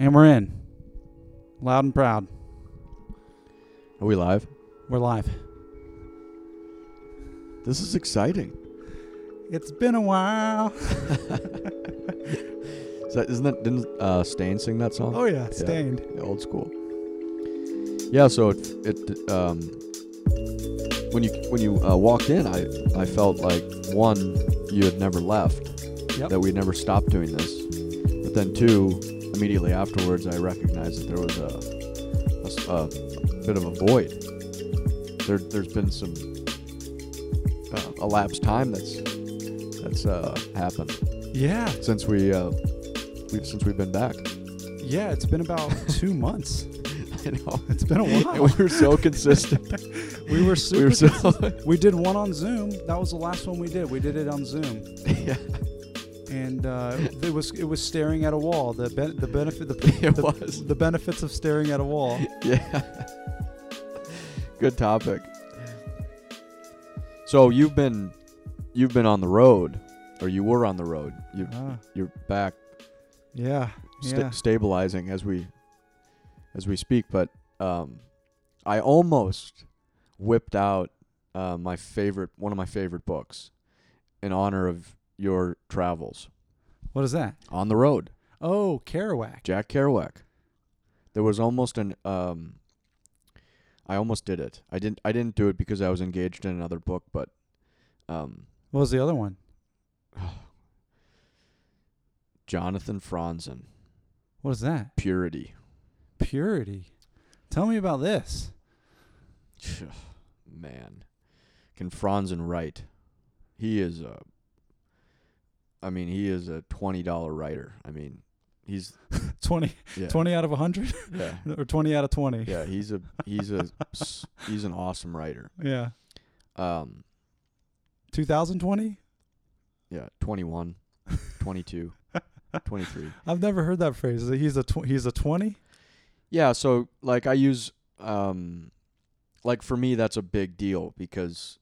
And we're in. Loud and proud. Are we live? We're live. This is exciting. It's been a while. Is that, isn't that didn't uh, Staind sing that song? Oh yeah, Staind. Yeah, old school. Yeah, so it, it um when you when you uh, walked in, I I felt like one you had never left, Yep. that we'd never stopped doing this, but then two, immediately afterwards, I recognized that there was a bit of a void. There there's been some uh, elapsed time that's that's uh, happened Yeah. since we uh, we've since we've been back. Yeah, it's been about two months. I know. It's been a And while. we were so consistent. We were super. we were so consistent. we did one on Zoom. That was the last one we did. We did it on Zoom, yeah. And uh, it was it was staring at a wall. The ben- the benefit the, the, was. the benefits of staring at a wall. Yeah. Good topic. So you've been you've been on the road or you were on the road. You Ah, you're back yeah. sta- Yeah. stabilizing as we as we speak, but um I almost whipped out uh, my favorite one of my favorite books in honor of your travels What is that? on the road. Oh, Kerouac. Jack Kerouac. There was almost an um I almost did it. I didn't I didn't do it because I was engaged in another book, but um What was the other one? Jonathan Franzen, What is that? Purity. Purity. Tell me about this. Man. Can Franzen write? He is a I mean, he is a $20 writer. I mean, he's 20, yeah. 20 out of 100 Yeah. or 20 out of 20. Yeah, he's a he's a he's an awesome writer. Yeah. Um 2020? yeah, 21, 22, 23. I've never heard that phrase. He's a tw- he's a 20? Yeah, so like I use um like for me that's a big deal because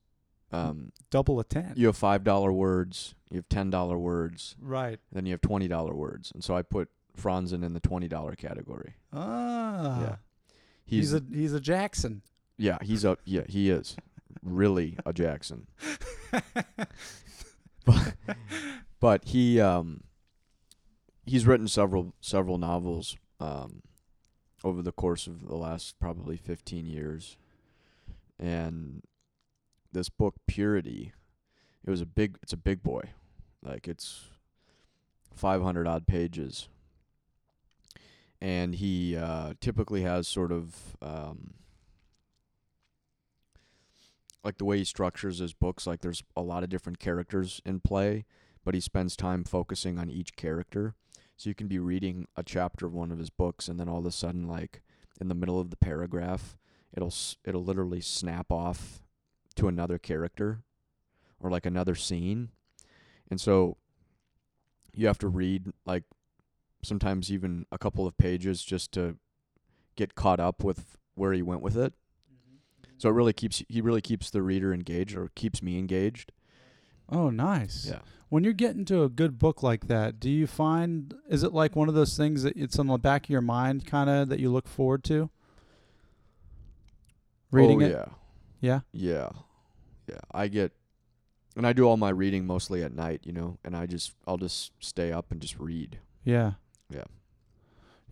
um Double a 10. you have five dollar words, you have ten dollar words, right. then you have twenty dollar words. And so I put Franzen in the twenty dollar category. Ah. Yeah. He's, He's, a he's a Jackson. yeah, he's a yeah, he is. really a Jackson. but but he um he's written several several novels um over the course of the last probably 15 years and this book purity it was a big it's a big boy. Like it's 500 odd pages. And he uh typically has sort of um like the way he structures his books like there's a lot of different characters in play but he spends time focusing on each character. So you can be reading a chapter of one of his books and then all of a sudden like in the middle of the paragraph it'll it'll literally snap off to another character or like another scene and so you have to read like sometimes even a couple of pages just to get caught up with where he went with it mm-hmm. so it really keeps he really keeps the reader engaged or keeps me engaged. Oh, nice. Yeah. When you're getting to a good book like that, do you find is it like one of those things that it's on the back of your mind kind of that you look forward to? Reading oh, it? Yeah. Yeah. Yeah. Yeah. I get and I do all my reading mostly at night, you know, and I just I'll just stay up and just read. Yeah. Yeah.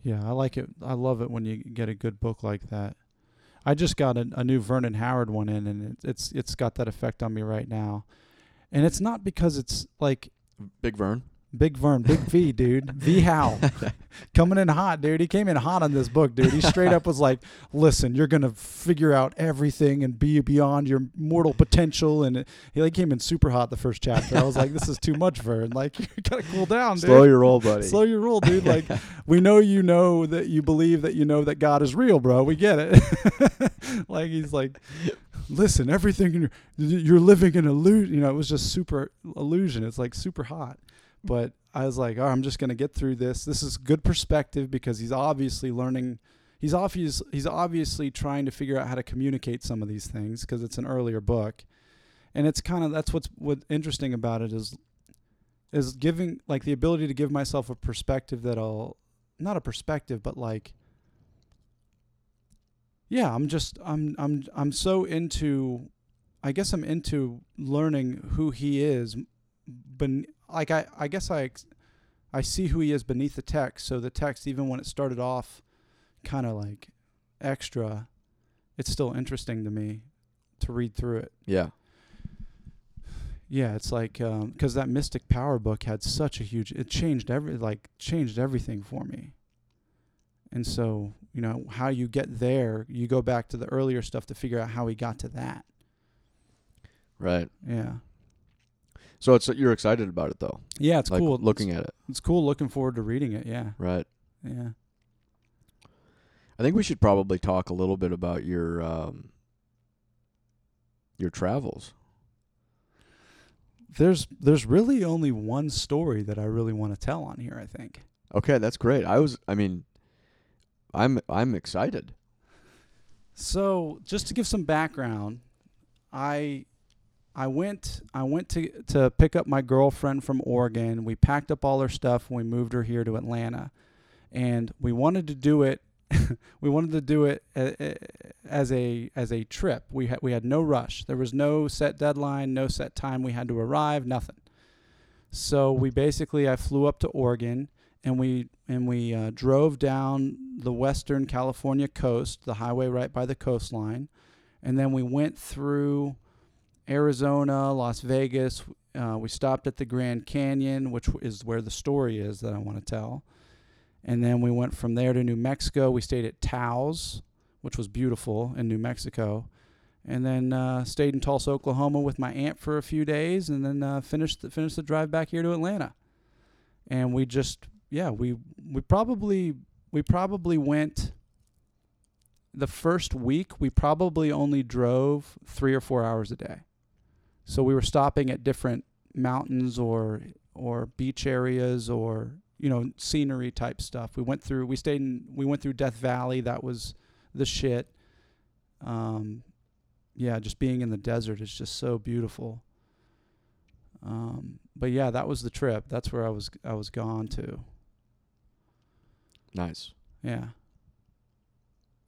Yeah, I like it. I love it when you get a good book like that. I just got a, a new Vernon Howard one in, and it, it's it's got that effect on me right now. And it's not because it's like Big Vern. Big Vern, Big V, dude, V Howe, coming in hot, dude. He came in hot on this book, dude. He straight up was like, "Listen, you're gonna figure out everything and be beyond your mortal potential." And he like came in super hot the first chapter. I was like, "This is too much, Vern. Like, you gotta cool down, dude." Slow your roll, buddy. Slow your roll, dude. Like, we know you know that you believe that you know that God is real, bro. We get it. like, he's like, listen, everything you're, you're living in a illusion. You know, it was just super illusion. It's like super hot. But I was like, oh, I'm just gonna get through this. This is good perspective because he's obviously learning. He's obvious. He's obviously trying to figure out how to communicate some of these things because it's an earlier book, and it's kind of that's what's what interesting about it is is giving like the ability to give myself a perspective that I'll not a perspective, but like yeah, I'm just I'm I'm I'm so into I guess I'm into learning who he is ben, like I I guess I I see who he is beneath the text. So the text even when it started off kind of like extra, it's still interesting to me to read through it. Yeah. Yeah, it's like um, because that Mystic Power book had such a huge. It changed every like changed everything for me. And so you know how you get there, you go back to the earlier stuff to figure out how he got to that. Right. Yeah. So it's you're excited about it though. Yeah, it's like cool. looking it's, at it. It's cool looking forward to reading it. Yeah. Right. Yeah. I think we should probably talk a little bit about your um, your travels. There's there's really only one story that I really want to tell on here, I think. Okay, that's great. I was I mean I'm I'm excited. So, just to give some background, I I went I went to to pick up my girlfriend from Oregon. We packed up all her stuff and we moved her here to Atlanta. And we wanted to do it we wanted to do it as a as a trip. We had we had no rush. There was no set deadline, no set time we had to arrive, nothing. So we basically I flew up to Oregon and we and we uh, drove down the western California coast, the highway right by the coastline, and then we went through Arizona, Las Vegas. Uh, we stopped at the Grand Canyon, which is where the story is that I want to tell. And then we went from there to New Mexico. We stayed at Taos, which was beautiful in New Mexico. And then uh, stayed in Tulsa, Oklahoma with my aunt for a few days, and then uh, finished the, finished the drive back here to Atlanta. And we just, yeah, we we probably we probably went. The first week, we probably only drove three or four hours a day. So we were stopping at different mountains or or beach areas or you know scenery type stuff. We went through we stayed in we went through Death Valley. That was the shit. Um, yeah, just being in the desert is just so beautiful. Um, but yeah, that was the trip. That's where I was I was gone to. Nice. Yeah.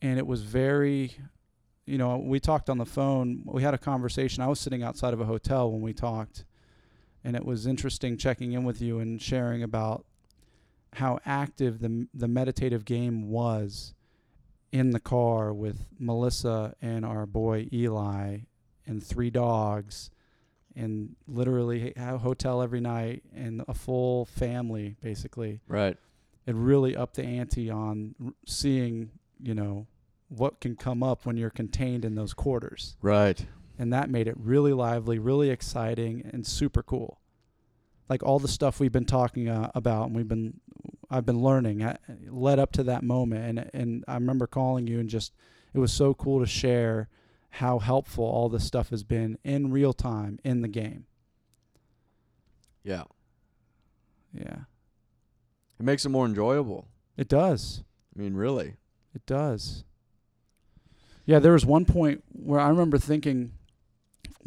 And it was very you know, we talked on the phone. We had a conversation. I was sitting outside of a hotel when we talked, and it was interesting checking in with you and sharing about how active the the meditative game was in the car with Melissa and our boy Eli and three dogs and literally a hotel every night and a full family basically. Right. It really upped the ante on seeing, you know, what can come up when you're contained in those quarters. Right. And that made it really lively, really exciting, and super cool. Like all the stuff we've been talking uh, about, and we've been, I've been learning, uh, led up to that moment, and and I remember calling you and just, it was so cool to share how helpful all this stuff has been in real time in the game. Yeah. Yeah. It makes it more enjoyable. It does. I mean, really. It does. Yeah, there was one point where I remember thinking,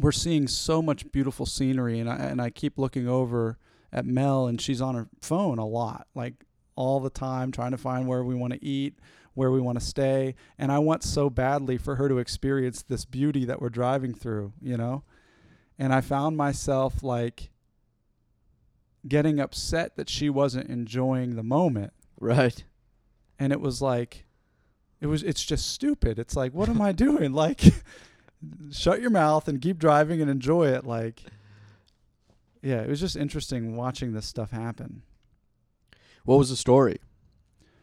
we're seeing so much beautiful scenery, and I and I keep looking over at Mel, and she's on her phone a lot, like all the time, trying to find where we want to eat, where we want to stay, and I want so badly for her to experience this beauty that we're driving through, you know, and I found myself like getting upset that she wasn't enjoying the moment, Right. and it was like it was it's just stupid. It's like what am i doing? Like shut your mouth and keep driving and enjoy it. Like yeah it was just interesting watching this stuff happen. What was the story?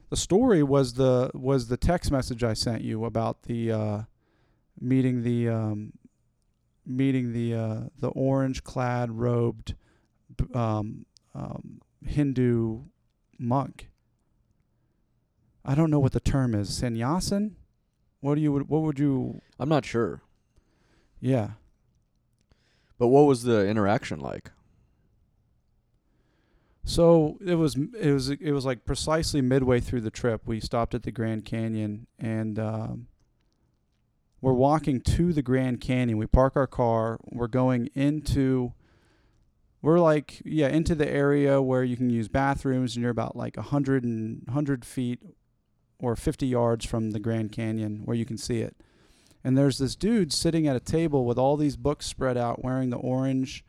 the story was the was the text message i sent you about the uh meeting the um meeting the uh the orange clad robed um, um hindu monk I don't know what the term is. Sannyasin? What do you what would you I'm not sure. Yeah. But what was the interaction like? So it was it was it was like precisely midway through the trip we stopped at the Grand Canyon and um, we're walking to the Grand Canyon. We park our car. We're going into we're like yeah into the area where you can use bathrooms and you're about like a hundred and hundred feet or 50 yards from the grand canyon where you can see it. And there's this dude sitting at a table with all these books spread out wearing the orange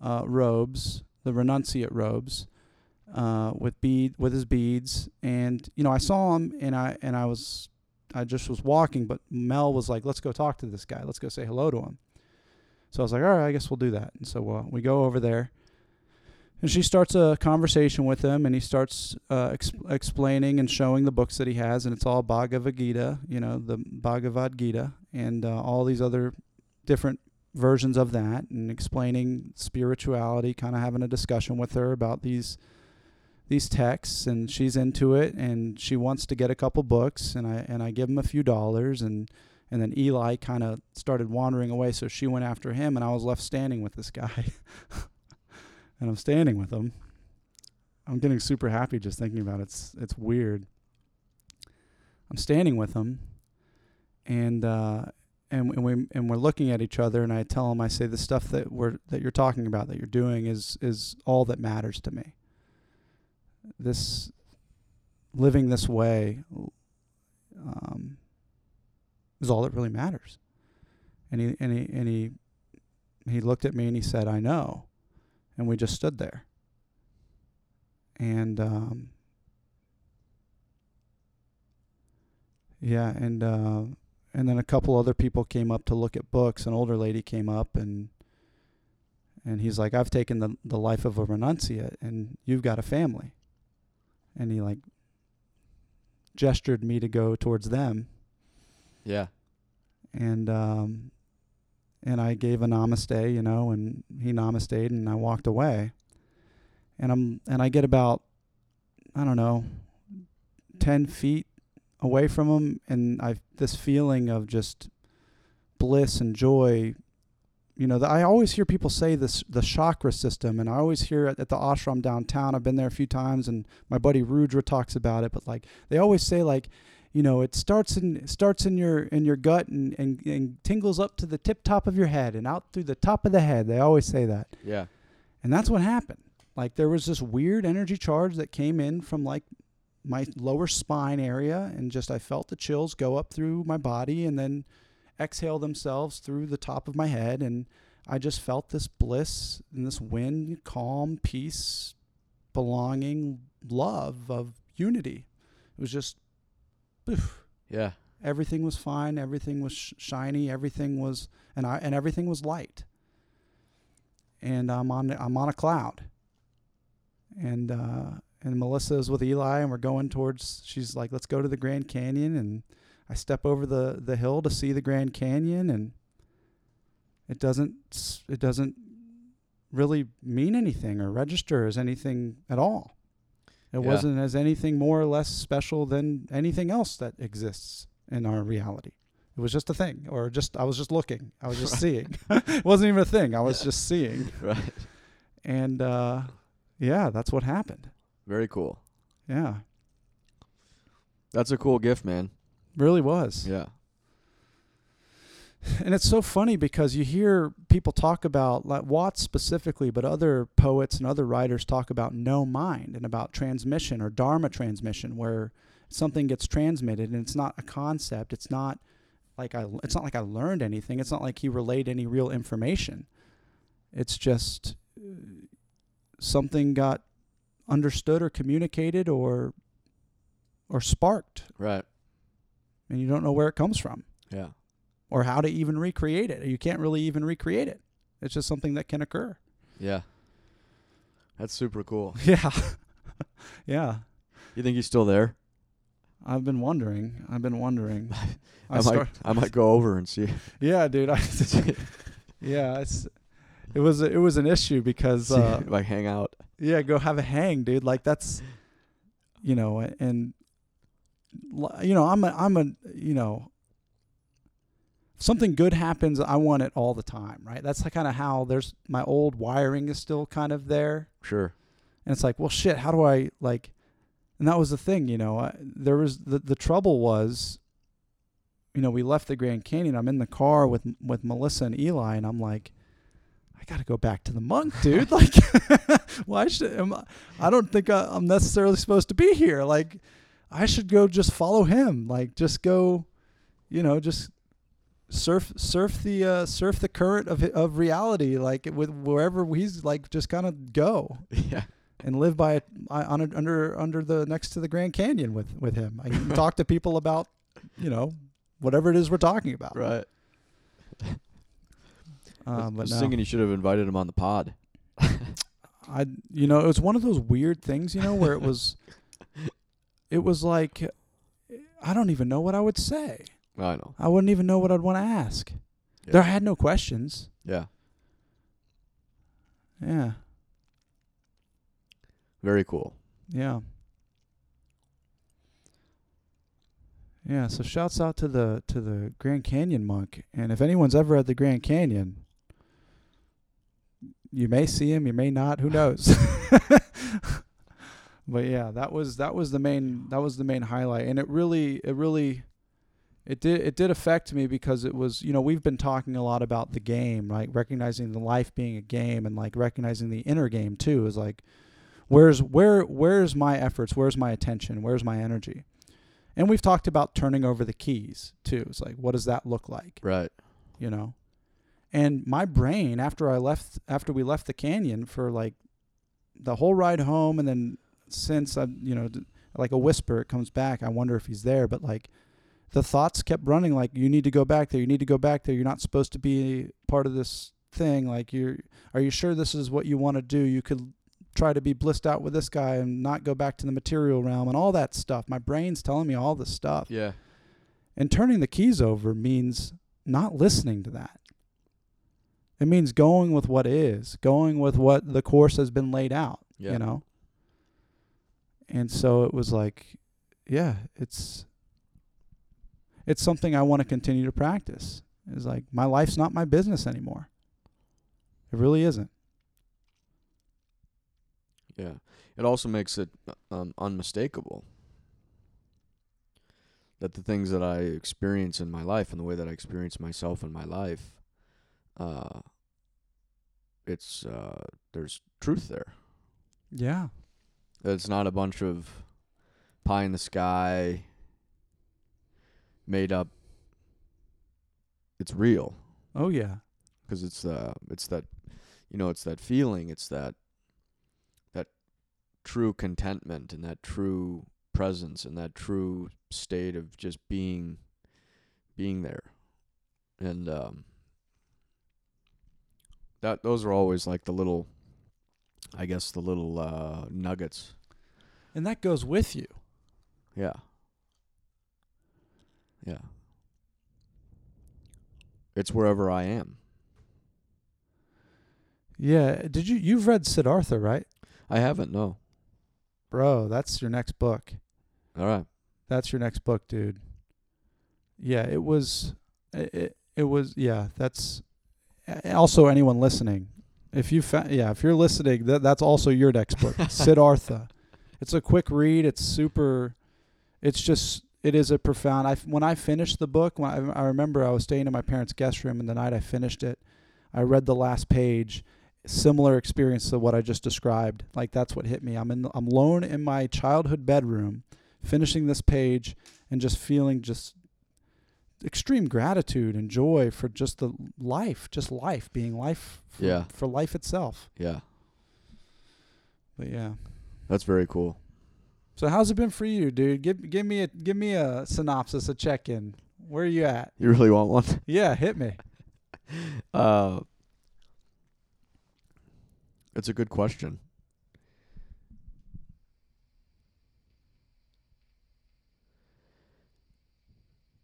uh, robes the renunciate robes uh, with bead with his beads. And you know i saw him and i and i was i just was walking but mel was like let's go talk to this guy. Let's go say hello to him. So I was like, all right, I guess we'll do that. And so uh, we go over there, and she starts a conversation with him, and he starts uh, ex- explaining and showing the books that he has, and it's all Bhagavad Gita, you know, the Bhagavad Gita, and uh, all these other different versions of that, and explaining spirituality, kind of having a discussion with her about these these texts, and she's into it, and she wants to get a couple books, and I and I give him a few dollars, and and then Eli kind of started wandering away, so she went after him, and I was left standing with this guy. and I'm standing with him. I'm getting super happy just thinking about it. It's it's weird. I'm standing with him, and uh, and and we and we're looking at each other, and I tell him, I say, the stuff that we're that you're talking about, that you're doing, is is all that matters to me. This living this way. Um, is all that really matters. And he and he and he he looked at me and he said, "I know," and we just stood there. And um, yeah, and uh, and then a couple other people came up to look at books. An older lady came up and and he's like, "I've taken the the life of a renunciate, and you've got a family." And he like gestured me to go towards them Yeah. and um, and I gave a namaste, you know, and he namaste, and I walked away. And I'm and I get about I don't know ten feet away from him, and I've this feeling of just bliss and joy. You know, the, I always hear people say this the chakra system, and I always hear it at the ashram downtown. I've been there a few times, and my buddy Rudra talks about it. But like they always say, like you know it starts in starts in your in your gut and, and, and tingles up to the tip top of your head and out through the top of the head. They always say that. Yeah. and that's what happened. Like there was this weird energy charge that came in from like my lower spine area and just i felt the chills go up through my body and then exhale themselves through the top of my head. And i just felt this bliss and this wind calm peace belonging love of unity. It was just poof, Yeah. everything was fine. Everything was sh- shiny. Everything was and i and everything was light. And i'm on i'm on a cloud. And uh and melissa is with eli and we're going towards she's like let's go to the grand canyon. And i step over the the hill to see the grand canyon and it doesn't s- it doesn't really mean anything or register as anything at all it Yeah. wasn't as anything more or less special than anything else that exists in our reality. It was just a thing, or just I was just looking. I was just seeing. it wasn't even a thing. I was Yeah. just seeing, Right. and uh, yeah, that's what happened. Very cool. Yeah, That's a cool gift, man. really was. Yeah. And it's so funny because you hear people talk about like Watts specifically, but other poets and other writers talk about no mind and about transmission or dharma transmission, where something gets transmitted and it's not a concept. It's not like I. It's not like I learned anything. It's not like he relayed any real information. It's just uh, something got understood or communicated or or sparked, Right. and you don't know where it comes from Yeah. Or how to even recreate it. You can't really even recreate it. It's just something that can occur. Yeah. That's super cool. Yeah. yeah. You think he's still there? I've been wondering. I've been wondering. I, might start- I might go over and see. yeah, dude. I, yeah, it's it was it was an issue because uh, like hang out. yeah, go have a hang, dude. Like that's you know, and you know, I'm a I'm a you know, something good happens, I want it all the time, right? That's kind of how there's my old wiring is still kind of there. Sure. And it's like, well, shit, how do I like? And that was the thing, you know. I, there was the the trouble was, you know, we left the Grand Canyon. I'm in the car with with Melissa and Eli, and I'm like, I I got to go back to the monk, dude. Like, why should am I, I don't think I, I'm necessarily supposed to be here. Like, I should go just follow him. Like, just go, you know, just surf surf the uh, surf the current of of reality. Like with wherever he's like, just kind of go yeah. and live by it on a, under under the next to the Grand Canyon with with him. I can talk to people about, you know, whatever it is we're talking about. Right. Um, but no. thinking you should have invited him on the pod. I you know it was one of those weird things you know where it was it was like I don't even know what I would say. I know. I wouldn't even know what I'd want to ask. Yeah. There had no questions. Yeah. Yeah. Very cool. Yeah. Yeah, so shouts out to the to the Grand Canyon monk. And if anyone's ever at the Grand Canyon, you may see him, you may not, who knows. but yeah, that was that was the main that was the main highlight and it really it really it did it did affect me because it was, you know, we've been talking a lot about the game, like recognizing the life being a game and like recognizing the inner game too is like where's where where's my efforts? Where's my attention? Where's my energy? And we've talked about turning over the keys too. It's like what does that look like? Right. you know? And my brain after i left after we left the canyon for like the whole ride home and then since i you know like a whisper it comes back i wonder if he's there but like the thoughts kept running like you need to go back there you need to go back there you're not supposed to be part of this thing like you're are you sure this is what you want to do you could try to be blissed out with this guy and not go back to the material realm and all that stuff my brain's telling me all this stuff Yeah. and turning the keys over means not listening to that. It means going with what is, going with what the course has been laid out, Yeah. you know? And so it was like, yeah, it's it's something I want to continue to practice. It's like my life's not my business anymore. It really isn't. Yeah. It also makes it um, unmistakable that the things that I experience in my life and the way that I experience myself in my life, uh, it's uh, there's truth there. Yeah. It's not a bunch of pie in the sky, made up. It's real Oh yeah. because it's uh it's that you know it's that feeling it's that that true contentment and that true presence and that true state of just being being there and um that those are always like the little i guess the little uh nuggets And that goes with you. yeah yeah it's wherever i am Yeah. Did you you've read Siddhartha, right? i haven't no Bro, that's your next book. all right That's your next book, dude. Yeah, it was it, it, was yeah, that's also anyone listening. If you fa- yeah, if you're listening, that that's also your next book, Siddhartha. It's a quick read, it's super it's just it is a profound I when I finished the book, when I, I remember I was staying in my parents' guest room and the night I finished it, I read the last page similar experience to what I just described. Like that's what hit me. I'm in I'm alone in my childhood bedroom finishing this page and just feeling just extreme gratitude and joy for just the life, just life being life for, Yeah. for life itself. yeah But yeah. That's very cool. So how's it been for you, dude? Give give me a give me a synopsis, a check in. Where are you at? You really want one? Yeah, hit me. Uh, it's a good question.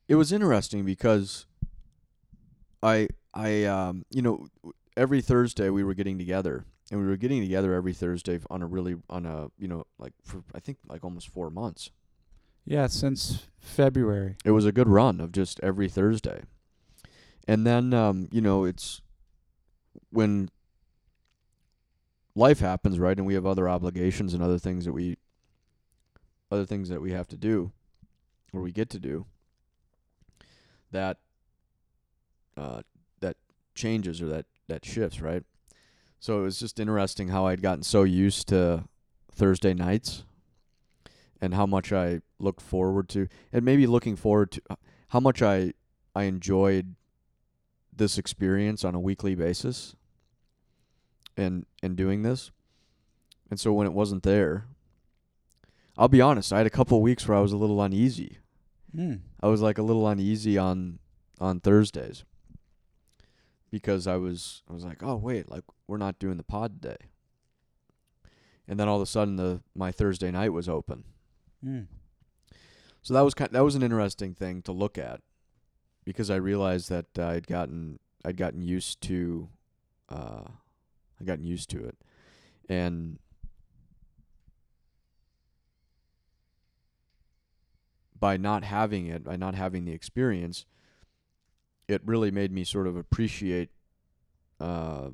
It was interesting because I I um you know every Thursday we were getting together and we were getting together every Thursday on a really on a you know like for I think like almost 4 months. Yeah, since February. It was a good run of just every Thursday. And then um, you know, it's when life happens, right, and we have other obligations and other things that we other things that we have to do or we get to do that uh that changes or that that shifts, right? So it was just interesting how I'd gotten so used to Thursday nights and how much I looked forward to and maybe looking forward to how much I I enjoyed this experience on a weekly basis and and doing this. And so when it wasn't there, I'll be honest, I had a couple of weeks where I was a little uneasy. Mm. I was like a little uneasy on on Thursdays because I was I was like, "Oh, wait, like we're not doing the pod day." And then all of a sudden the my Thursday night was open. Mm. So that was kind that was an interesting thing to look at because I realized that uh, I'd gotten I'd gotten used to uh I'd gotten used to it. And by not having it, by not having the experience, it really made me sort of appreciate uh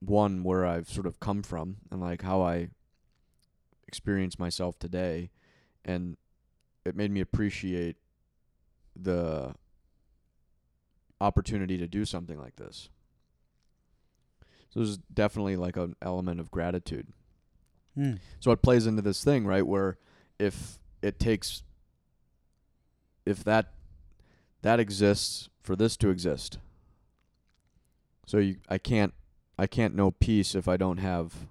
one where I've sort of come from and like how I experience myself today and it made me appreciate the opportunity to do something like this. So there's definitely like an element of gratitude. Mm. So it plays into this thing, right, where if it takes if that that exists for this to exist. So you I can't I can't know peace if I don't have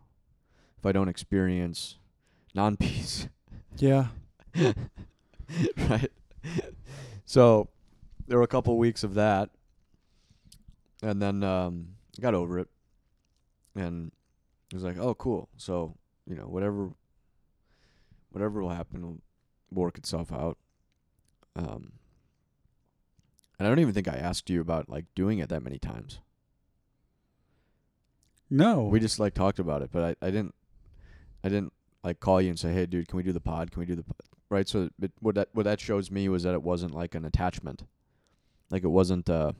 if I don't experience non-peace. Yeah. right? So there were a couple weeks of that, and then um, got over it, and it was like, oh, cool. So you know, whatever, whatever will happen will work itself out. Um, and I don't even think I asked you about like doing it that many times. No. We just like talked about it, but I, I didn't, I didn't like call you and say, hey, dude, can we do the pod? Can we do the pod? right? So it, what that what that shows me was that it wasn't like an attachment, like it wasn't. Uh,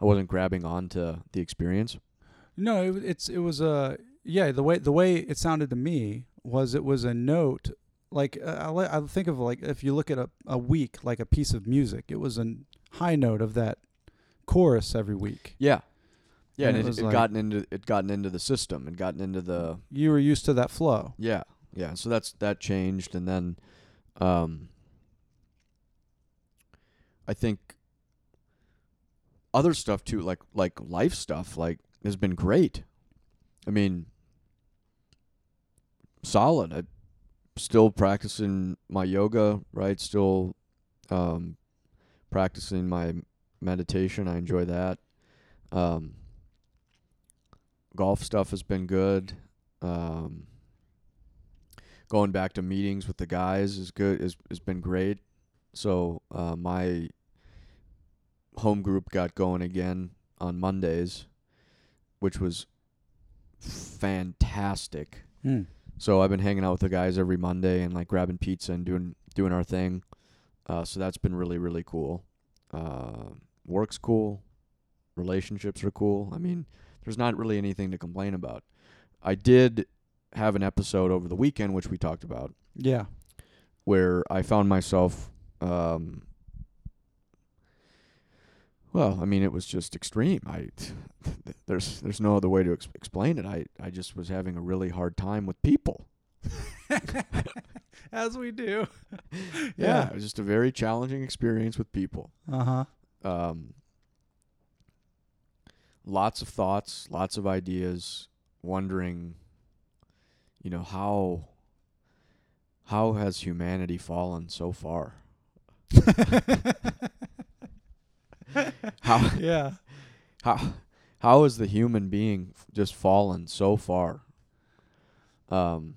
I wasn't grabbing onto the experience. No, it, it's it was a yeah. The way the way it sounded to me was it was a note. Like uh, I I think of like if you look at a a week like a piece of music, it was a high note of that chorus every week. Yeah, yeah, And and, it it, it like- gotten into it gotten into the system and gotten into the You were used to that flow. yeah yeah. So that's that changed, and then, um, I think other stuff too, like like life stuff, like has been great. I mean, solid. I still practicing my yoga, right? Still um, practicing my meditation. I enjoy that. Um, golf stuff has been good. Um, going back to meetings with the guys is good. is has been great. So uh, my home group got going again on Mondays, which was fantastic. Mm. So I've been hanging out with the guys every Monday and like grabbing pizza and doing doing our thing. Uh, so that's been really really cool. Uh, work's cool. Relationships are cool. I mean, there's not really anything to complain about. I did have an episode over the weekend which we talked about Yeah. where I found myself um well, I mean it was just extreme. I there's there's no other way to ex- explain it. I I just was having a really hard time with people. As we do. Yeah, it was just a very challenging experience with people. Uh huh. Um lots of thoughts, lots of ideas, wondering you know how how has humanity fallen so far? How yeah. how how has the human being just fallen so far? Um,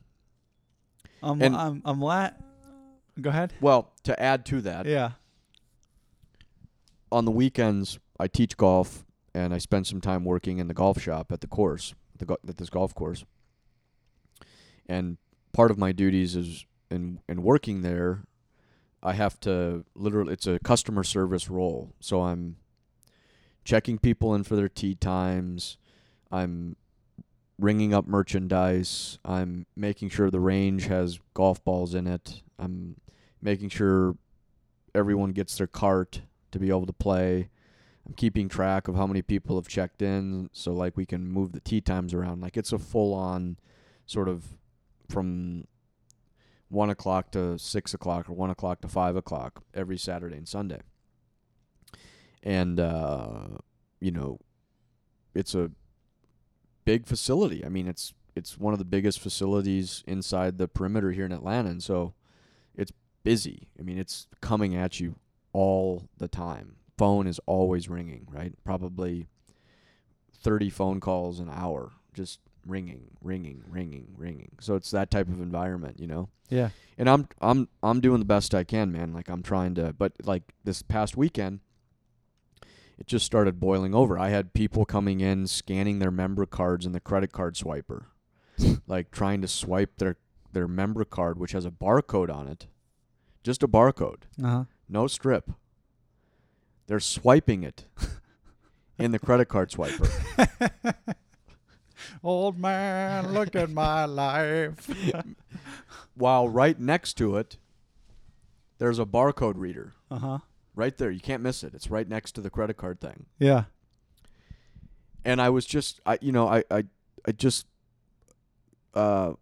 I'm And- I'm I'm la- Go ahead. well, to add to that, Yeah. on the weekends I teach golf and I spend some time working in the golf shop at the course, the go- at this golf course. And part of my duties is in in working there, I have to literally it's a customer service role. So I'm checking people in for their tee times. I'm ringing up merchandise. I'm making sure the range has golf balls in it. I'm making sure everyone gets their cart to be able to play. I'm keeping track of how many people have checked in, so like we can move the tee times around. Like it's a full on sort of from one o'clock to six o'clock or one o'clock to five o'clock every Saturday and Sunday. And uh, you know, it's a big facility. I mean, it's it's one of the biggest facilities inside the perimeter here in Atlanta, and so it's busy. I mean, it's coming at you all the time. Phone is always ringing, right? Probably 30 phone calls an hour just ringing, ringing, ringing, ringing. So it's that type of environment, you know. Yeah. And I'm I'm I'm doing the best I can, man. Like I'm trying to but like this past weekend it just started boiling over. I had people coming in scanning their member cards in the credit card swiper. like trying to swipe their their member card which has a barcode on it. Just a barcode. Uh huh. No strip. They're swiping it in the credit card swiper. Old man, look at my life. While right next to it there's a barcode reader. Uh huh. Right there. You can't miss it. It's right next to the credit card thing. Yeah. And I was just I you know, I I, I just uh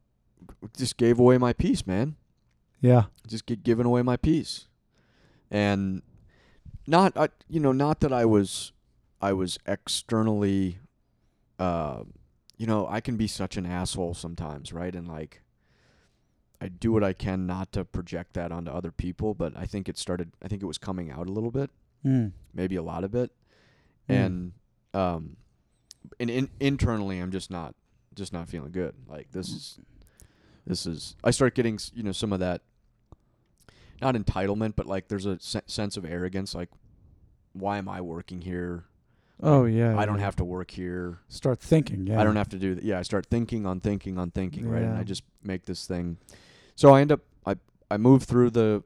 just gave away my peace, man. Yeah. just get given away my peace and not I, you know not that i was i was externally uh you know i can be such an asshole sometimes right and like i do what i can not to project that onto other people but i think it started i think it was coming out a little bit Mm. maybe a lot of it Mm. and um and in, internally i'm just not just not feeling good like this is this is i start getting you know some of that not entitlement but like there's a se- sense of arrogance like why am i working here Oh yeah. i don't yeah. have to work here start thinking. Yeah. i don't have to do that yeah i start thinking on thinking on thinking right and i just make this thing so i end up i i move through the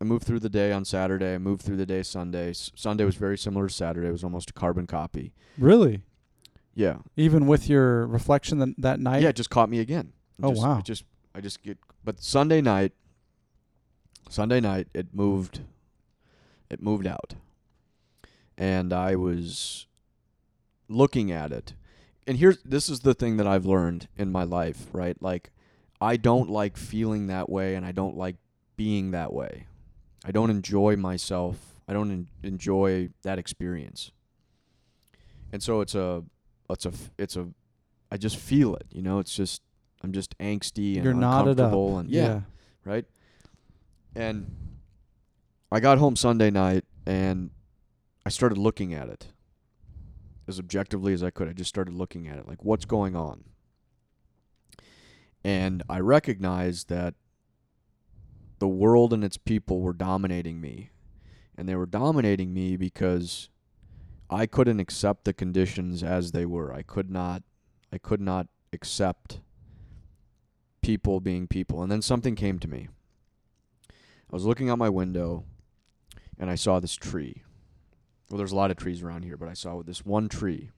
I moved through the day on Saturday. I moved through the day Sunday. S- Sunday was very similar to Saturday. It was almost a carbon copy. Really. Yeah, Even with your reflection that, that night. yeah, it just caught me again. It Oh, just, wow. Just I just get but Sunday night Sunday night it moved it moved out. And I was looking at it. And here's this is the thing that I've learned in my life, right? Like I don't like feeling that way and I don't like being that way. I don't enjoy myself. I don't en- enjoy that experience. And so it's a it's a it's a I just feel it, you know, it's just I'm just angsty and You're uncomfortable and yeah, right? And I got home Sunday night and I started looking at it as objectively as I could. I just started looking at it like what's going on. And I recognized that the world and its people were dominating me. And they were dominating me because I couldn't accept the conditions as they were. I could not I could not accept people being people. And then something came to me. I was looking out my window and I saw this tree. Well, there's a lot of trees around here, but I saw this one tree.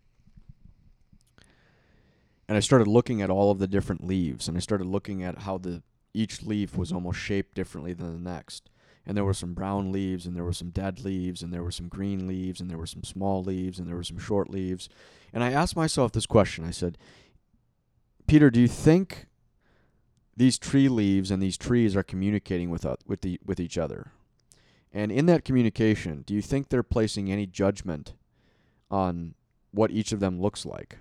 And I started looking at all of the different leaves and I started looking at how the each leaf was almost shaped differently than the next. And there were some brown leaves and there were some dead leaves and there were some green leaves and there were some small leaves and there were some short leaves. And I asked myself this question. I said, "Peter, do you think these tree leaves and these trees are communicating with uh, with the with each other. And in that communication, do you think they're placing any judgment on what each of them looks like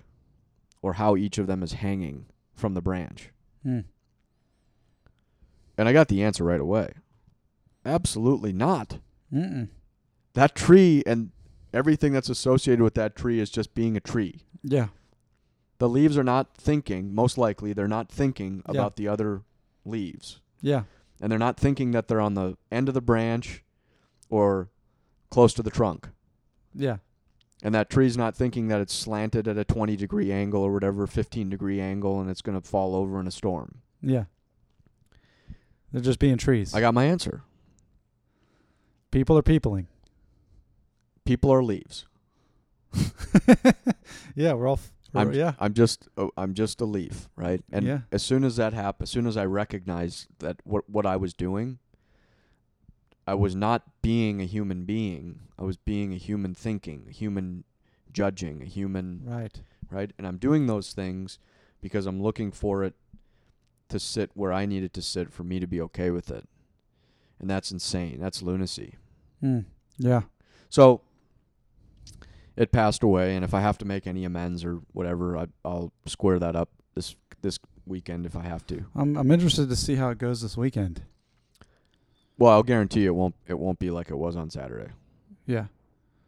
or how each of them is hanging from the branch? Hmm. And I got the answer right away. Absolutely not. Mm-mm. That tree and everything that's associated with that tree is just being a tree. Yeah. The leaves are not thinking, most likely, they're not thinking Yeah. about the other leaves. Yeah. and they're not thinking that they're on the end of the branch or close to the trunk. Yeah. And that tree's not thinking that it's slanted at a 20 degree angle or whatever, 15 degree angle, and it's going to fall over in a storm. Yeah. They're just being trees. I got my answer. People are peopling. People are leaves. yeah, we're all. f- I'm, yeah. I'm just oh, I'm just a leaf, right? And Yeah. as soon as that happened, as soon as I recognized that what what I was doing, I was not being a human being. I was being a human thinking, a human judging, a human Right. right? And I'm doing those things because I'm looking for it to sit where I need it to sit for me to be okay with it. And that's insane. That's lunacy. Hmm. Yeah. So it passed away, and if I have to make any amends or whatever, I, I'll square that up this this weekend if I have to. I'm I'm interested to see how it goes this weekend. Well, I'll guarantee you it won't it won't be like it was on Saturday. Yeah.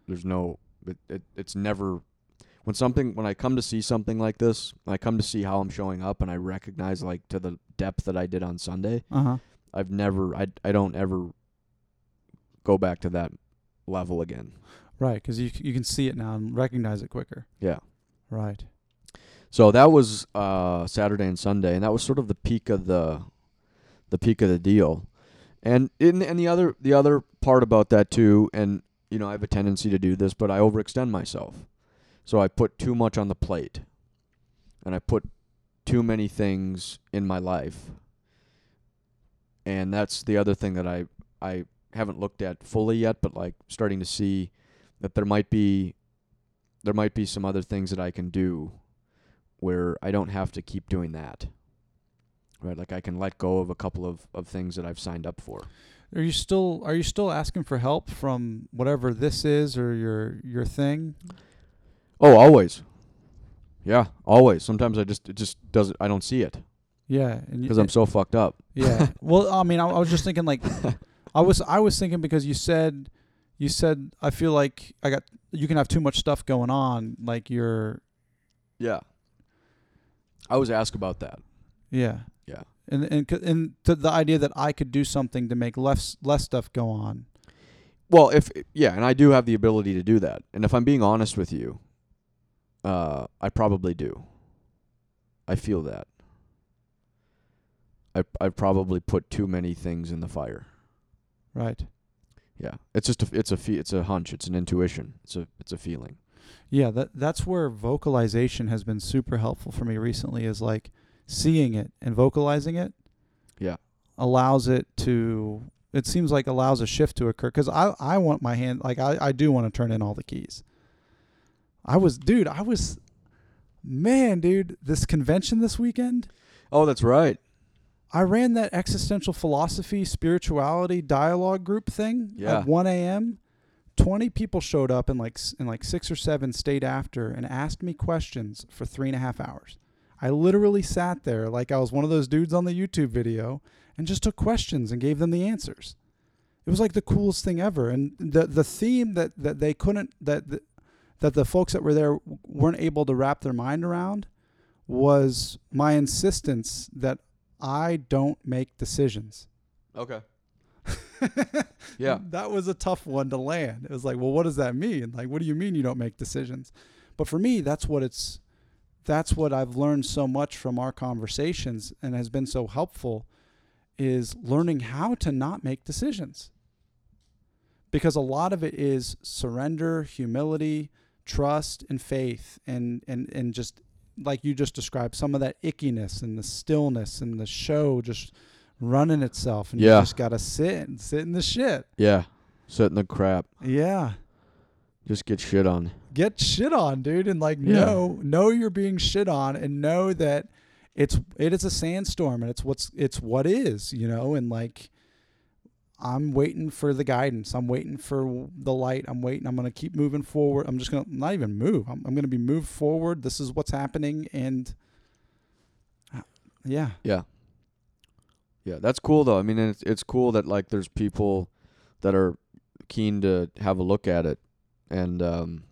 There's no it, it it's never when something when I come to see something like this, I come to see how I'm showing up and I recognize like to the depth that I did on Sunday, Uh huh. I've never I I don't ever go back to that level again. Right, because you you can see it now and recognize it quicker. Yeah. Right. So that was uh Saturday and Sunday and that was sort of the peak of the the peak of the deal. And in and the other the other part about that too and you know, I have a tendency to do this, but I overextend myself. So I put too much on the plate. And I put too many things in my life. And that's the other thing that I I haven't looked at fully yet, but like starting to see that there might be there might be some other things that I can do where I don't have to keep doing that. Right? Like I can let go of a couple of, of things that I've signed up for. Are you still are you still asking for help from whatever this is or your your thing? Oh, always. Yeah, always. Sometimes I just it just doesn't I don't see it Yeah, because I'm so fucked up. yeah. Well, I mean, I, I was just thinking like, I was I was thinking because you said, you said I feel like I got you can have too much stuff going on, like you're Yeah. I was asked about that. yeah Yeah. and and and to the idea that I could do something to make less less stuff go on. Well, if yeah, and I do have the ability to do that. And if I'm being honest with you, uh, I probably do. I feel that. I I probably put too many things in the fire. Right. Yeah, it's just a it's a it's a hunch, it's an intuition, it's a it's a feeling. Yeah, that that's where vocalization has been super helpful for me recently is like seeing it and vocalizing it Yeah, allows it to it seems like allows a shift to occur cuz I I want my hand like I I do want to turn in all the keys. I was dude, I was man, dude, this convention this weekend, Oh, that's right. I ran that existential philosophy, spirituality dialogue group thing Yeah. at 1 a.m. 20 people showed up and like and like six or seven stayed after and asked me questions for three and a half hours. I literally sat there like I was one of those dudes on the YouTube video and just took questions and gave them the answers. It was like the coolest thing ever. And the the theme that, that they couldn't that that, that the folks that were there weren't able to wrap their mind around was my insistence that I don't make decisions. Okay. Yeah. That was a tough one to land. It was like, well, what does that mean? Like, what do you mean you don't make decisions? But for me, that's what it's that's what I've learned so much from our conversations and has been so helpful is learning how to not make decisions. Because a lot of it is surrender, humility, trust, and faith and and and just like you just described, some of that ickiness and the stillness and the show just running itself and Yeah. you just gotta sit and sit in the shit. Yeah. Sit in the crap. Yeah. Just get shit on. Get shit on, dude, and like Yeah. know know you're being shit on and know that it's it is a sandstorm and it's what's it's what is, you know, and like I'm waiting for the guidance. I'm waiting for the light. I'm waiting. I'm going to keep moving forward. I'm just going to not even move. I'm, I'm going to be moved forward. This is what's happening. And uh, yeah, Yeah. Yeah, that's cool though. I mean, it's it's cool that like there's people that are keen to have a look at it and um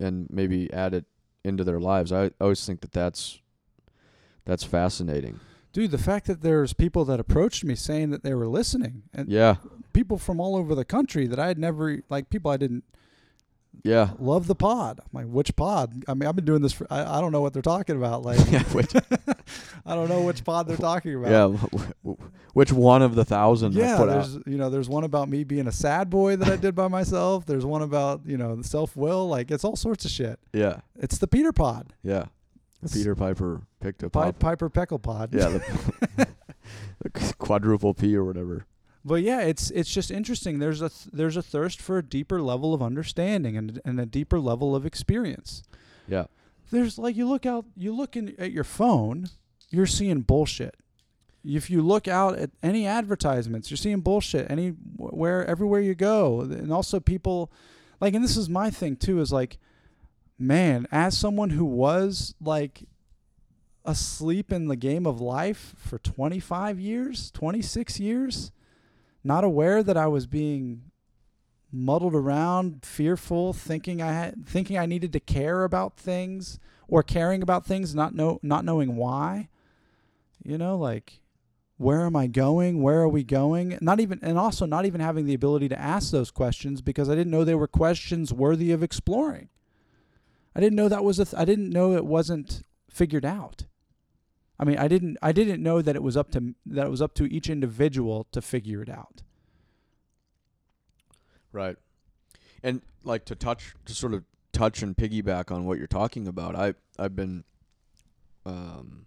and maybe add it into their lives. I always think that that's that's fascinating. dude, the fact that there's people that approached me saying that they were listening and Yeah. people from all over the country that I had never like people I didn't Yeah. love the pod. I'm like, which pod? I mean, I've been doing this for, I, I don't know what they're talking about. Like, yeah, which, I don't know which pod they're talking about. yeah, wh- wh- which one of the thousand Yeah, put out? there's you know there's one about me being a sad boy that I did by myself. There's one about you know the self will. Like it's all sorts of shit. Yeah. It's the Peter Pod. Yeah. It's Peter Piper picked a pop. Piper Peckle Pod. Yeah, the, the quadruple P or whatever. But yeah, it's it's just interesting. There's a th- there's a thirst for a deeper level of understanding and and a deeper level of experience. Yeah. There's like you look out, you look in, at your phone, you're seeing bullshit. If you look out at any advertisements, you're seeing bullshit. Any where everywhere you go, and also people, like, and this is my thing too, is like, man, as someone who was like asleep in the game of life for 25 years, 26 years, not aware that I was being muddled around, fearful, thinking I had, thinking I needed to care about things or caring about things, not know not knowing why. You know, like where am I going? Where are we going? Not even and also not even having the ability to ask those questions because I didn't know they were questions worthy of exploring. I didn't know that was a th- I didn't know it wasn't figured out. I mean, I didn't I didn't know that it was up to that it was up to each individual to figure it out. Right. And like to touch to sort of touch and piggyback on what you're talking about. I I've been um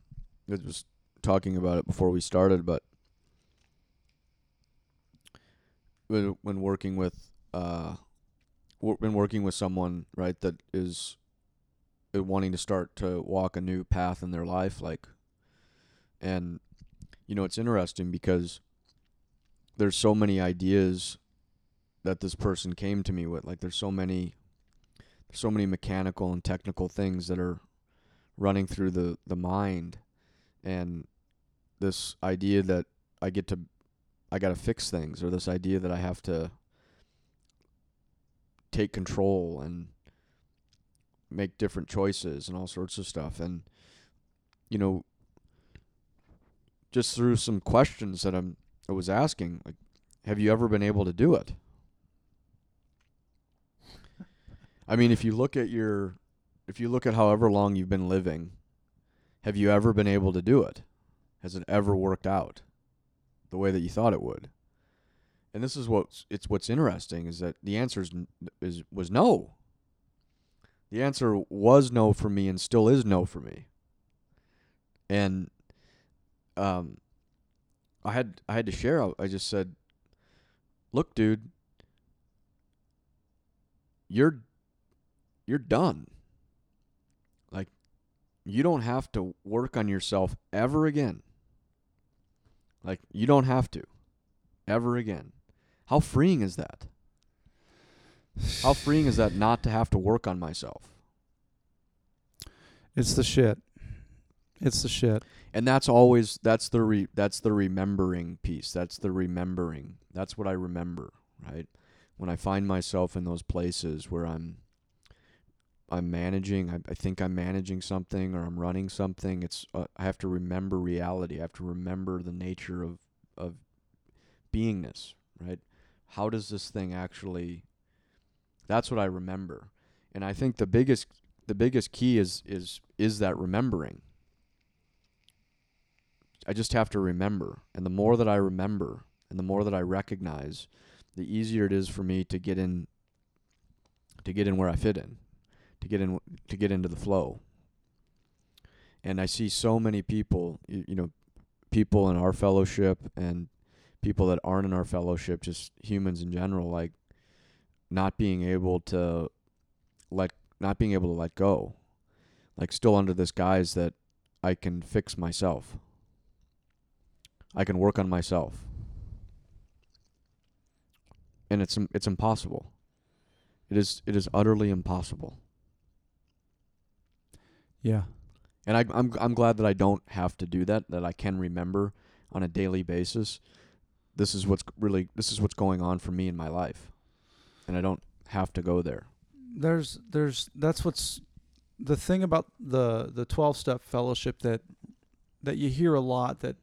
I was talking about it before we started, but when when working with uh been working with someone, right, that is uh, wanting to start to walk a new path in their life like and you know, it's interesting because there's so many ideas that this person came to me with. Like there's so many there's so many mechanical and technical things that are running through the the mind and this idea that I get to I got to fix things or this idea that I have to take control and make different choices and all sorts of stuff and you know just through some questions that I'm I was asking like have you ever been able to do it I mean, if you look at your, if you look at however long you've been living, have you ever been able to do it? Has it ever worked out the way that you thought it would? And this is what's it's what's interesting is that the answer is, is was no. The answer was no for me and still is no for me. And um I had I had to share I just said, "Look, dude, you're you're done. Like, you don't have to work on yourself ever again. Like, you don't have to ever again. How freeing is that? How freeing is that not to have to work on myself? It's the shit. It's the shit. And that's always that's the re, that's the remembering piece. That's the remembering. That's what I remember, right? When I find myself in those places where I'm I'm managing. I, I think I'm managing something or I'm running something. It's uh, I have to remember reality. I have to remember the nature of of beingness. Right? How does this thing actually? That's what I remember, and I think the biggest the biggest key is is is that remembering. I just have to remember, and the more that I remember, and the more that I recognize, the easier it is for me to get in to get in where I fit in to get in to get into the flow. And I see so many people, you, you know, people in our fellowship and people that aren't in our fellowship, just humans in general, like not being able to let not being able to let go. Like still under this guise that I can fix myself. I can work on myself. And it's it's impossible. It is it is utterly impossible. Yeah. And I, I'm I'm glad that I don't have to do that. That I can remember on a daily basis. This is what's really this is what's going on for me in my life, and I don't have to go there. There's there's that's what's the thing about the the twelve step fellowship that that you hear a lot that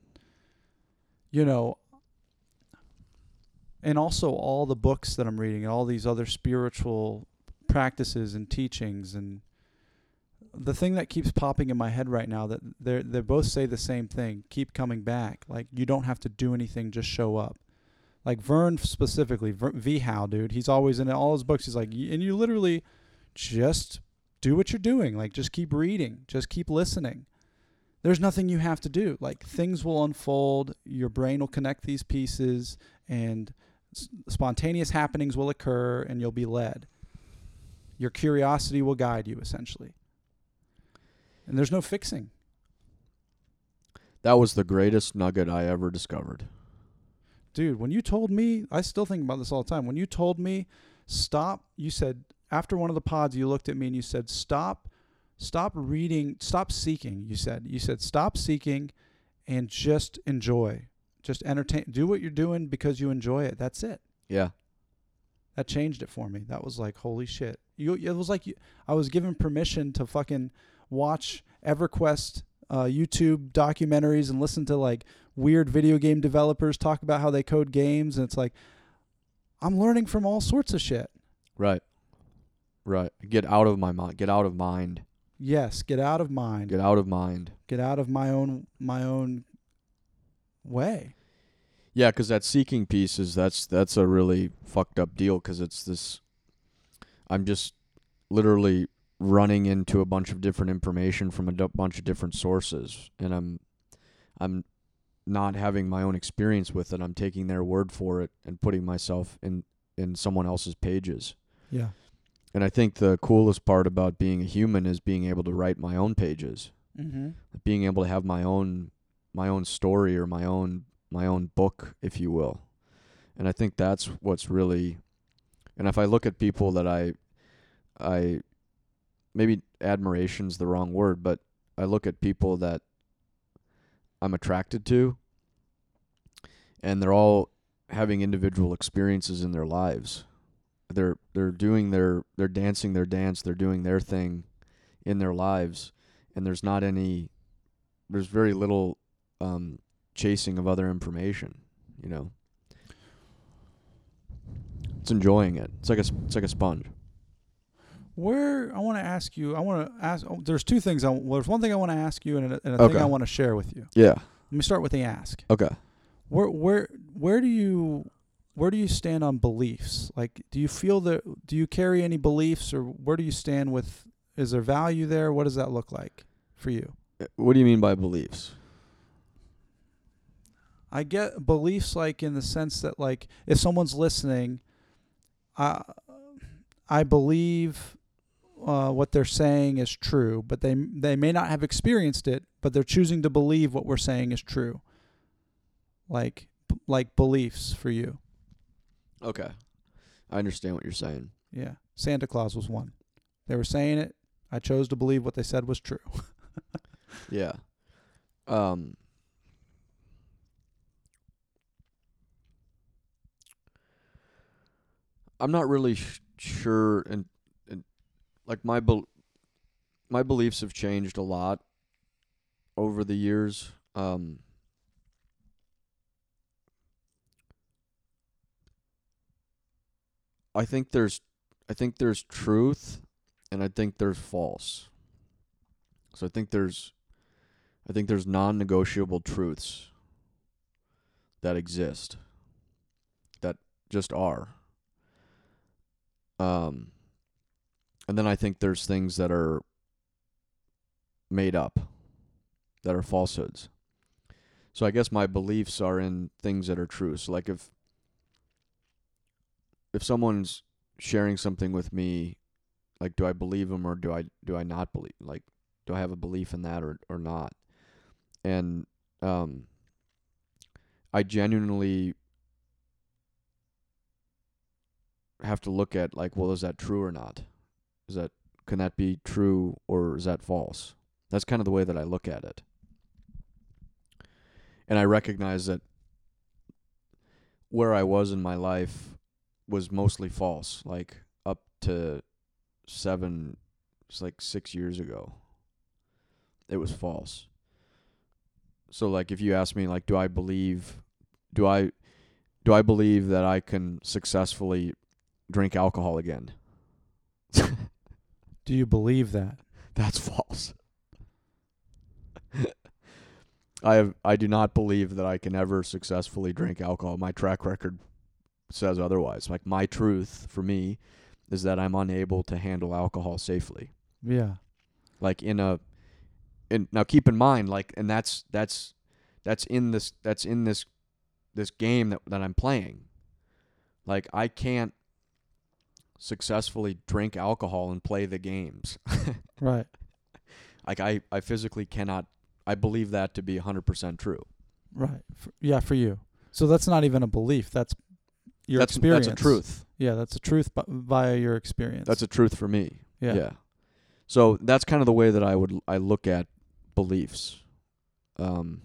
you know and also all the books that I'm reading and all these other spiritual practices and teachings and the thing that keeps popping in my head right now that they they both say the same thing keep coming back. Like you don't have to do anything just show up. Like vern specifically v how dude he's always in all his books he's like and you literally just do what you're doing. Like just keep reading just keep listening there's nothing you have to do like things will unfold your brain will connect these pieces and s- spontaneous happenings will occur and you'll be led. Your curiosity will guide you essentially. And there's no fixing. That was the greatest nugget I ever discovered. Dude, when you told me, I still think about this all the time. When you told me stop, you said after one of the pods you looked at me and you said stop stop reading, stop seeking, you said. You said stop seeking and just enjoy. Just entertain do what you're doing because you enjoy it. That's it. Yeah. That changed it for me. That was like holy shit. You it was like you, I was given permission to fucking watch EverQuest uh, YouTube documentaries and listen to like weird video game developers talk about how they code games and it's like I'm learning from all sorts of shit. Right. Right. Get out of my mind. Get out of mind. Yes, get out of mind. Get out of mind. Get out of my own my own way. Yeah, because that seeking piece is that's that's a really fucked up deal because it's this. I'm just literally running into a bunch of different information from a d- bunch of different sources, and I'm, I'm, not having my own experience with it. I'm taking their word for it and putting myself in in someone else's pages. Yeah. And I think the coolest part about being a human is being able to write my own pages, Mm-hmm. being able to have my own my own story or my own my own book, if you will. And I think that's what's really and if I look at people that I I maybe admiration's the wrong word, but I look at people that I'm attracted to and they're all having individual experiences in their lives. They're they're doing their they're dancing their dance, they're doing their thing in their lives and there's not any there's very little um chasing of other information, you know. It's enjoying it. It's like a it's like a sponge. Where I want to ask you, I want to ask. Oh, there's two things. I, well, there's one thing I want to ask you, and a, and a thing I want to share with you. Yeah. Let me start with the ask. Okay. Where where where do you where do you stand on beliefs? Like, do you feel that? Do you carry any beliefs, or where do you stand with? Is there value there? What does that look like for you? Uh, What do you mean by beliefs? I get beliefs like in the sense that like if someone's listening, I I believe uh, what they're saying is true, but they they may not have experienced it, but they're choosing to believe what we're saying is true. Like like beliefs for you. Okay. I understand what you're saying. Yeah. Santa Claus was one. They were saying it. I chose to believe what they said was true. Yeah. Um I'm not really sh- sure and and like my bel- my beliefs have changed a lot over the years. Um I think there's I think there's truth and I think there's false. So I think there's I think there's non-negotiable truths that exist that just are. Um and then I think there's things that are made up that are falsehoods. So I guess my beliefs are in things that are true. So like if if someone's sharing something with me like do I believe them or do I do I not believe like do I have a belief in that or or not? And um I genuinely have to look at like well is that true or not? Is that can that be true or is that false? That's kind of the way that I look at it. And I recognize that where I was in my life was mostly false, like up to seven, it's like six years ago. It was false. So like if you ask me like do I believe do I do I believe that I can successfully drink alcohol again? do you believe that? That's false. I have I do not believe that I can ever successfully drink alcohol. My track record says otherwise. Like my truth for me is that I'm unable to handle alcohol safely. Yeah. Like in a and now keep in mind like and that's that's that's in this that's in this this game that that I'm playing. Like I can't successfully drink alcohol and play the games. Right. like I I physically cannot I believe that to be 100% true. Right. F yeah, for you. So that's not even a belief. That's your that's experience. that's a truth. Yeah, that's a truth b- via your experience. That's a truth for me. yeah. Yeah. So that's kind of the way that I would I look at beliefs. Um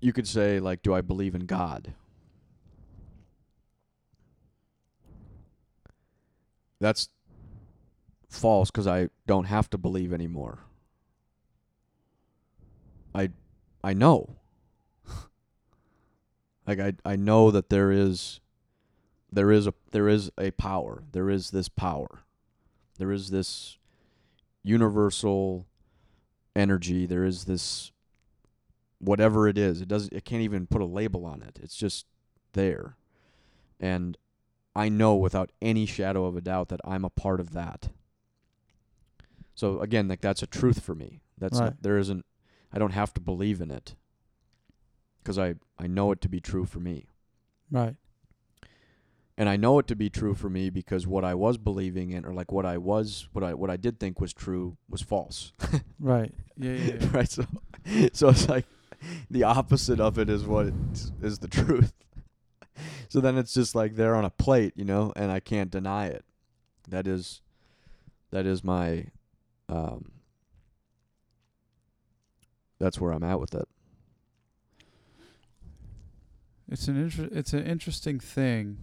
you could say like do I believe in God? That's false cuz I don't have to believe anymore. I I know. Like I I know that there is there is a there is a power. There is this power. There is this universal energy. There is this whatever it is. It doesn't it can't even put a label on it. It's just there. And I know without any shadow of a doubt that I'm a part of that. So again, like that's a truth for me. That's Right. not, there isn't I don't have to believe in it cuz I I know it to be true for me. Right. and I know it to be true for me because what I was believing in, or like what I was, what I what I did think was true, was false. Right. Yeah. Yeah. yeah. right. So, so it's like the opposite of it is what is, is the truth. so then it's just like they're on a plate, you know, and I can't deny it. That is, that is my, um, that's where I'm at with it. It's an inter- it's an interesting thing.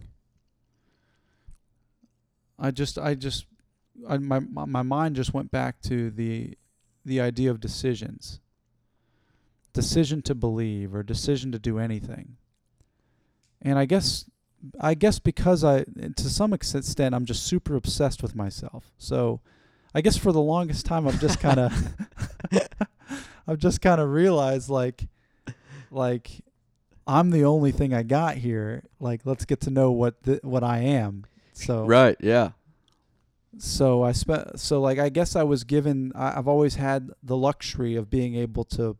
I just I just I, my my my mind just went back to the the idea of decisions. Decision to believe or decision to do anything. And I guess I guess because I to some extent I'm just super obsessed with myself. So I guess for the longest time I've just kind of I've just kind of realized like like I'm the only thing I got here. Like, let's get to know what th- what I am. So Right. Yeah. so I spent so like I guess I was given. I, I've always had the luxury of being able to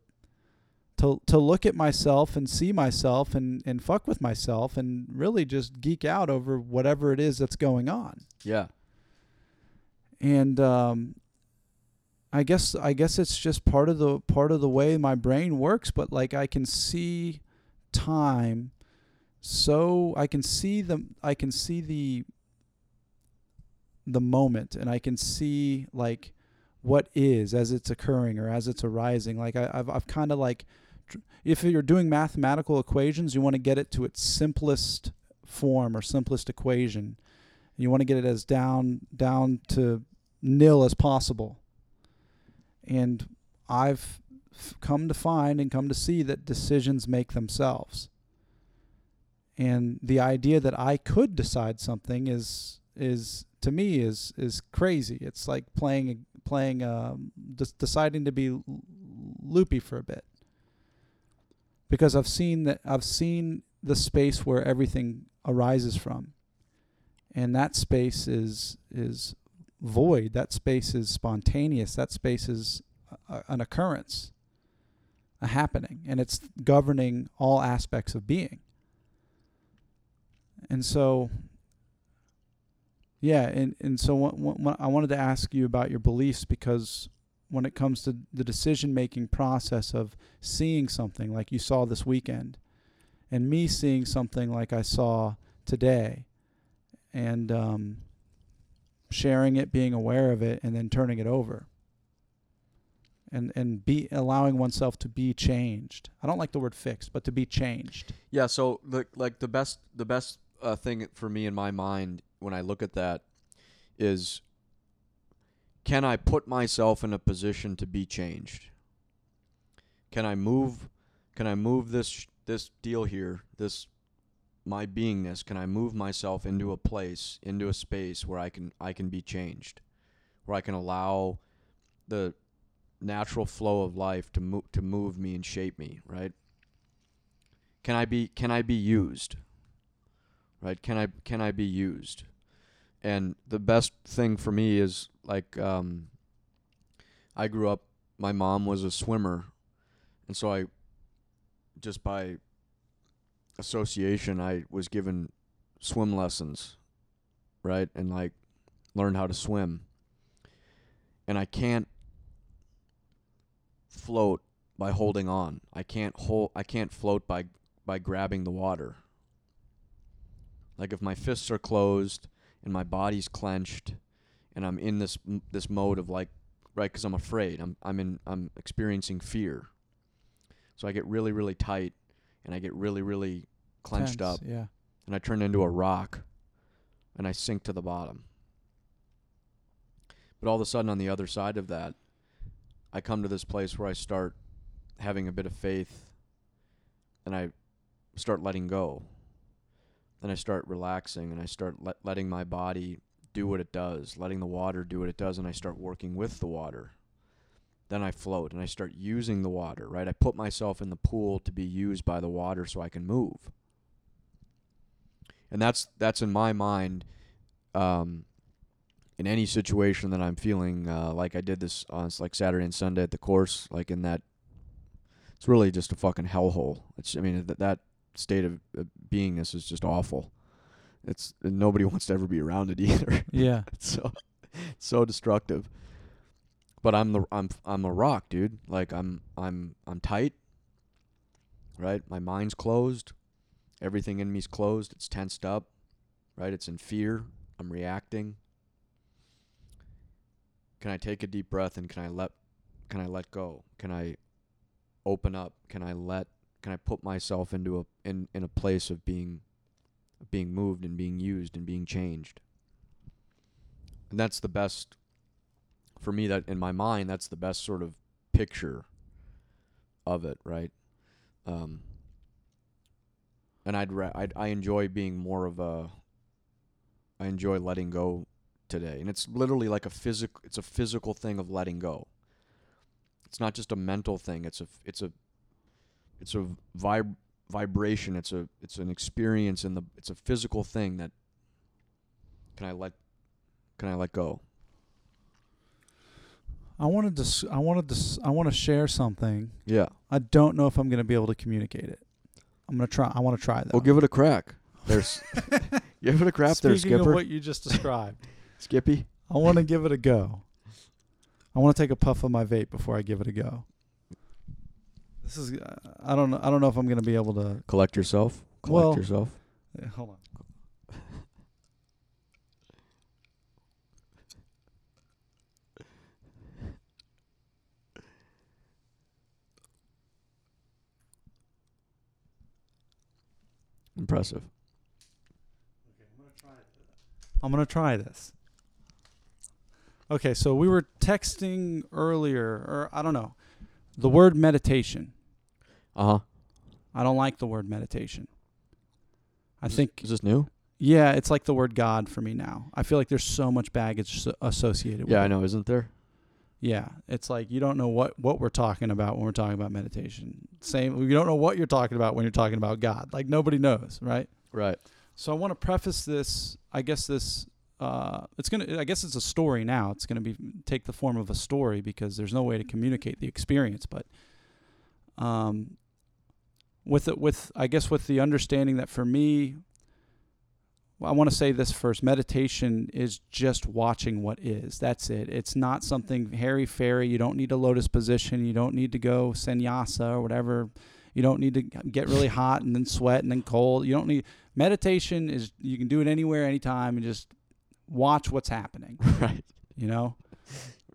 to to look at myself and see myself and and fuck with myself and really just geek out over whatever it is that's going on. Yeah. and um, I guess I guess it's just part of the part of the way my brain works. But like I can see time, so I can see the I can see the the moment, and I can see like what is as it's occurring or as it's arising. Like I, I've I've kind of like if you're doing mathematical equations, you want to get it to its simplest form or simplest equation. You want to get it as down down to nil as possible. And I've come to find and come to see that decisions make themselves. And the idea that I could decide something is is to me is is crazy. It's like playing playing um, just deciding to be loopy for a bit. Because I've seen that I've seen the space where everything arises from and that space is is void that space is spontaneous that space is a, an occurrence happening and it's governing all aspects of being and so yeah and, and so what, what, i wanted to ask you about your beliefs because when it comes to the decision making process of seeing something like you saw this weekend and me seeing something like i saw today and um, sharing it, being aware of it, and then turning it over. And and be allowing oneself to be changed. I don't like the word fixed, but to be changed. Yeah, so the like the best the best uh, thing for me in my mind when I look at that is can I put myself in a position to be changed? Can I move can I move this this deal here, this my beingness, can I move myself into a place, into a space where I can I can be changed? Where I can allow the natural flow of life to move to move me and shape me, right? Can I be can I be used? Right? Can I can I be used? And the best thing for me is like um I grew up my mom was a swimmer and so I just by association, I was given swim lessons, right? And like learned how to swim. And I can't float by holding on. I can't hold I can't float by by grabbing the water. Like if my fists are closed and my body's clenched and I'm in this this mode of like right cuz I'm afraid. I'm I'm in I'm experiencing fear. So I get really really tight and I get really really clenched Tense, up Yeah. and I turn into a rock and I sink to the bottom. But all of a sudden, on the other side of that, I come to this place where I start having a bit of faith and I start letting go. Then I start relaxing and I start let, letting my body do what it does, letting the water do what it does, and I start working with the water. Then I float and I start using the water, right? I put myself in the pool to be used by the water so I can move and that's that's in my mind um, in any situation that I'm feeling uh, like I did this on like Saturday and Sunday at the course like in that it's really just a fucking hellhole. It's I mean that that state of beingness is just awful. It's nobody wants to ever be around it either. Yeah. it's so it's so destructive. But I'm the I'm I'm a rock dude. Like I'm I'm I'm tight right? My mind's closed. Everything in me's closed. It's tensed up right? It's in fear. I'm reacting can i take a deep breath and can i let can i let go? Can i open up? Can i let can i put myself into a in in a place of being being moved and being used and being changed? And that's the best for me that in my mind that's the best sort of picture of it right? Um and I'd, I'd I enjoy being more of a I enjoy letting go today and it's literally like a physical it's a physical thing of letting go it's not just a mental thing it's a it's a it's a vib- vibration it's a it's an experience in the it's a physical thing that can I let can I let go I wanted to. I wanted to. I want to share something. yeah I don't know if I'm going to be able to communicate it. I'm going to try. I want to try though. well give it a crack there's give it a crack there Speaking of skipper what you just described, skippy I want to give it a go. I want to take a puff of my vape before I give it a go. This is. I don't know. I don't know if I'm going to be able to. collect yourself collect Well- yourself yeah, hold on. impressive I'm going to try this. Okay, so we were texting earlier, or I don't know, the word meditation. uh-huh I don't like the word meditation. I Is- think, is this new yeah, it's like the word God for me now. I feel like there's so much baggage so- associated with Yeah, I know, isn't there? Yeah, it's like you don't know what what we're talking about when we're talking about meditation. Same, you don't know what you're talking about when you're talking about God. Like nobody knows, right? Right. So I want to preface this. I guess this. Uh, it's gonna. I guess it's a story now. It's gonna be take the form of a story because there's no way to communicate the experience. But, um, with it, with I guess with the understanding that for me, I want to say this first. Meditation is just watching what is. That's it. It's not something hairy fairy. You don't need a lotus position. You don't need to go sannyasa or whatever. You don't need to get really hot and then sweat and then cold. You don't need meditation is you can do it anywhere anytime and just watch what's happening, right. you know? You-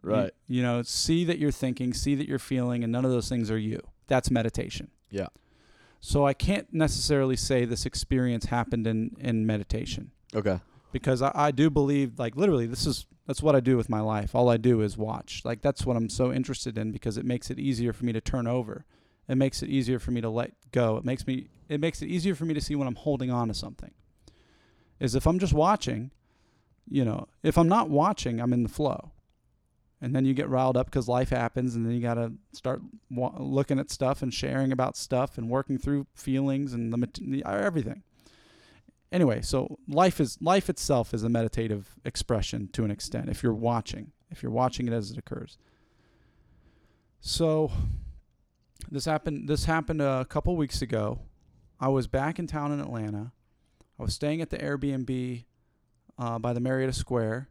Right. You, know, see that you're thinking, see that you're feeling and none of those things are you. That's meditation. Yeah. So I can't necessarily say this experience happened in in meditation Okay. because I, I do believe like literally this is that's what I do with my life. All I do is watch. Like that's what I'm so interested in because it makes it easier for me to turn over. It makes it easier for me to let go. It makes me it makes it easier for me to see when I'm holding on to something. Is if I'm just watching, you know, if I'm not watching, I'm in the flow. And then you get riled up because life happens, and then you got to start wa- looking at stuff and sharing about stuff and working through feelings and the, everything anyway, so life is life itself is a meditative expression to an extent if you're watching, if you're watching it as it occurs. So This happened. This happened a couple weeks ago. I was back in town in Atlanta. I was staying at the Airbnb uh, by the Marietta Square.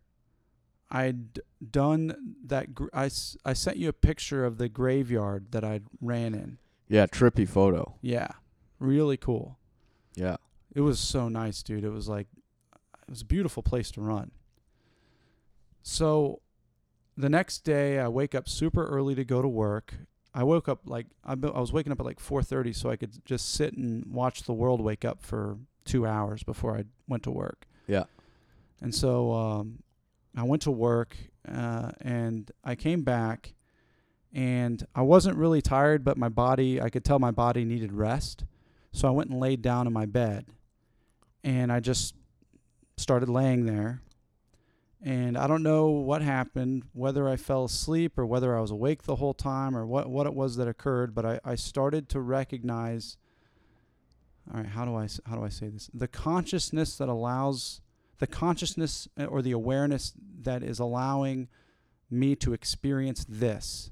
I'd done that. Gr- I, s- I sent you a picture of the graveyard that I ran in. Yeah, trippy photo. Yeah, really cool. Yeah. It was so nice, dude. It was like it was a beautiful place to run. So the next day I wake up super early to go to work. I woke up like I I was waking up at like 4:30 so I could just sit and watch the world wake up for 2 hours before I went to work. Yeah. And so um, I went to work uh, and I came back and I wasn't really tired, but my body, I could tell my body needed rest. So I went and laid down in my bed and I just started laying there. And I don't know what happened, whether I fell asleep or whether I was awake the whole time or what, what it was that occurred, but I, I started to recognize all right, how do I, how do I say this? The consciousness that allows the consciousness uh, or the awareness that is allowing me to experience this.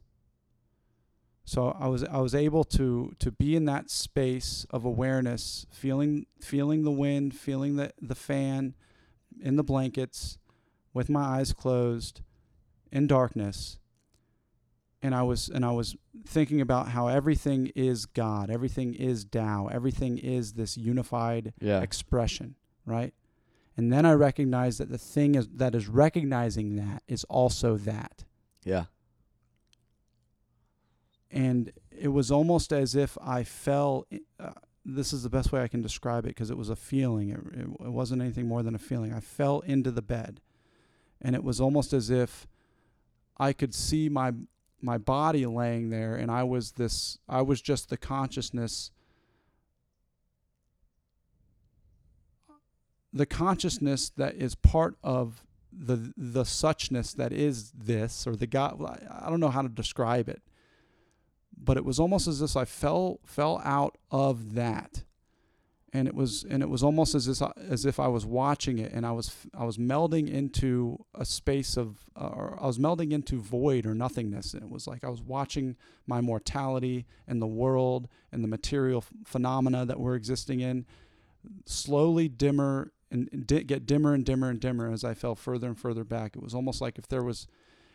So I was I was able to to be in that space of awareness, feeling feeling the wind, feeling the the fan in the blankets with my eyes closed in darkness. And I was and I was thinking about how everything is God, everything is Tao, everything is this unified Yeah. expression, right? And then I recognize that the thing is that is recognizing that is also that. Yeah. And it was almost as if I fell. Uh, this is the best way I can describe it because it was a feeling. It, it, it wasn't anything more than a feeling. I fell into the bed, and it was almost as if I could see my my body laying there, and I was this. I was just the consciousness. The consciousness that is part of the the suchness that is this or the God. I don't know how to describe it but it was almost as if I fell fell out of that, and it was and it was almost as if as if I was watching it, and I was I was melding into a space of or I was melding into void or nothingness, and it was like I was watching my mortality and the world and the material phenomena that we're existing in slowly dimmer and and di- get dimmer and dimmer and dimmer as I fell further and further back. It was almost like if there was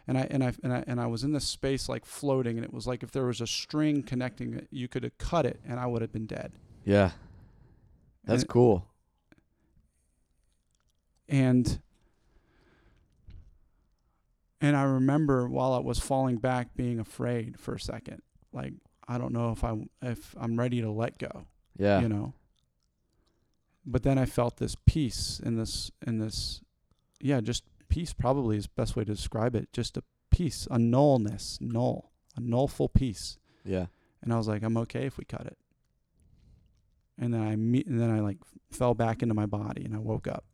and I and I and I and I was in this space like floating, and it was like if there was a string connecting it, you could have cut it, and I would have been dead. Yeah. That's And- cool. And and I remember while I was falling back, being afraid for a second, like I don't know if I if I'm ready to let go, Yeah. you know. But then I felt this peace in this in this, yeah, just peace. Probably is the best way to describe it. Just a peace, a nullness, null, a nullful peace. Yeah. and I was like, I'm okay if we cut it. And then I me- and then I like fell back into my body and I woke up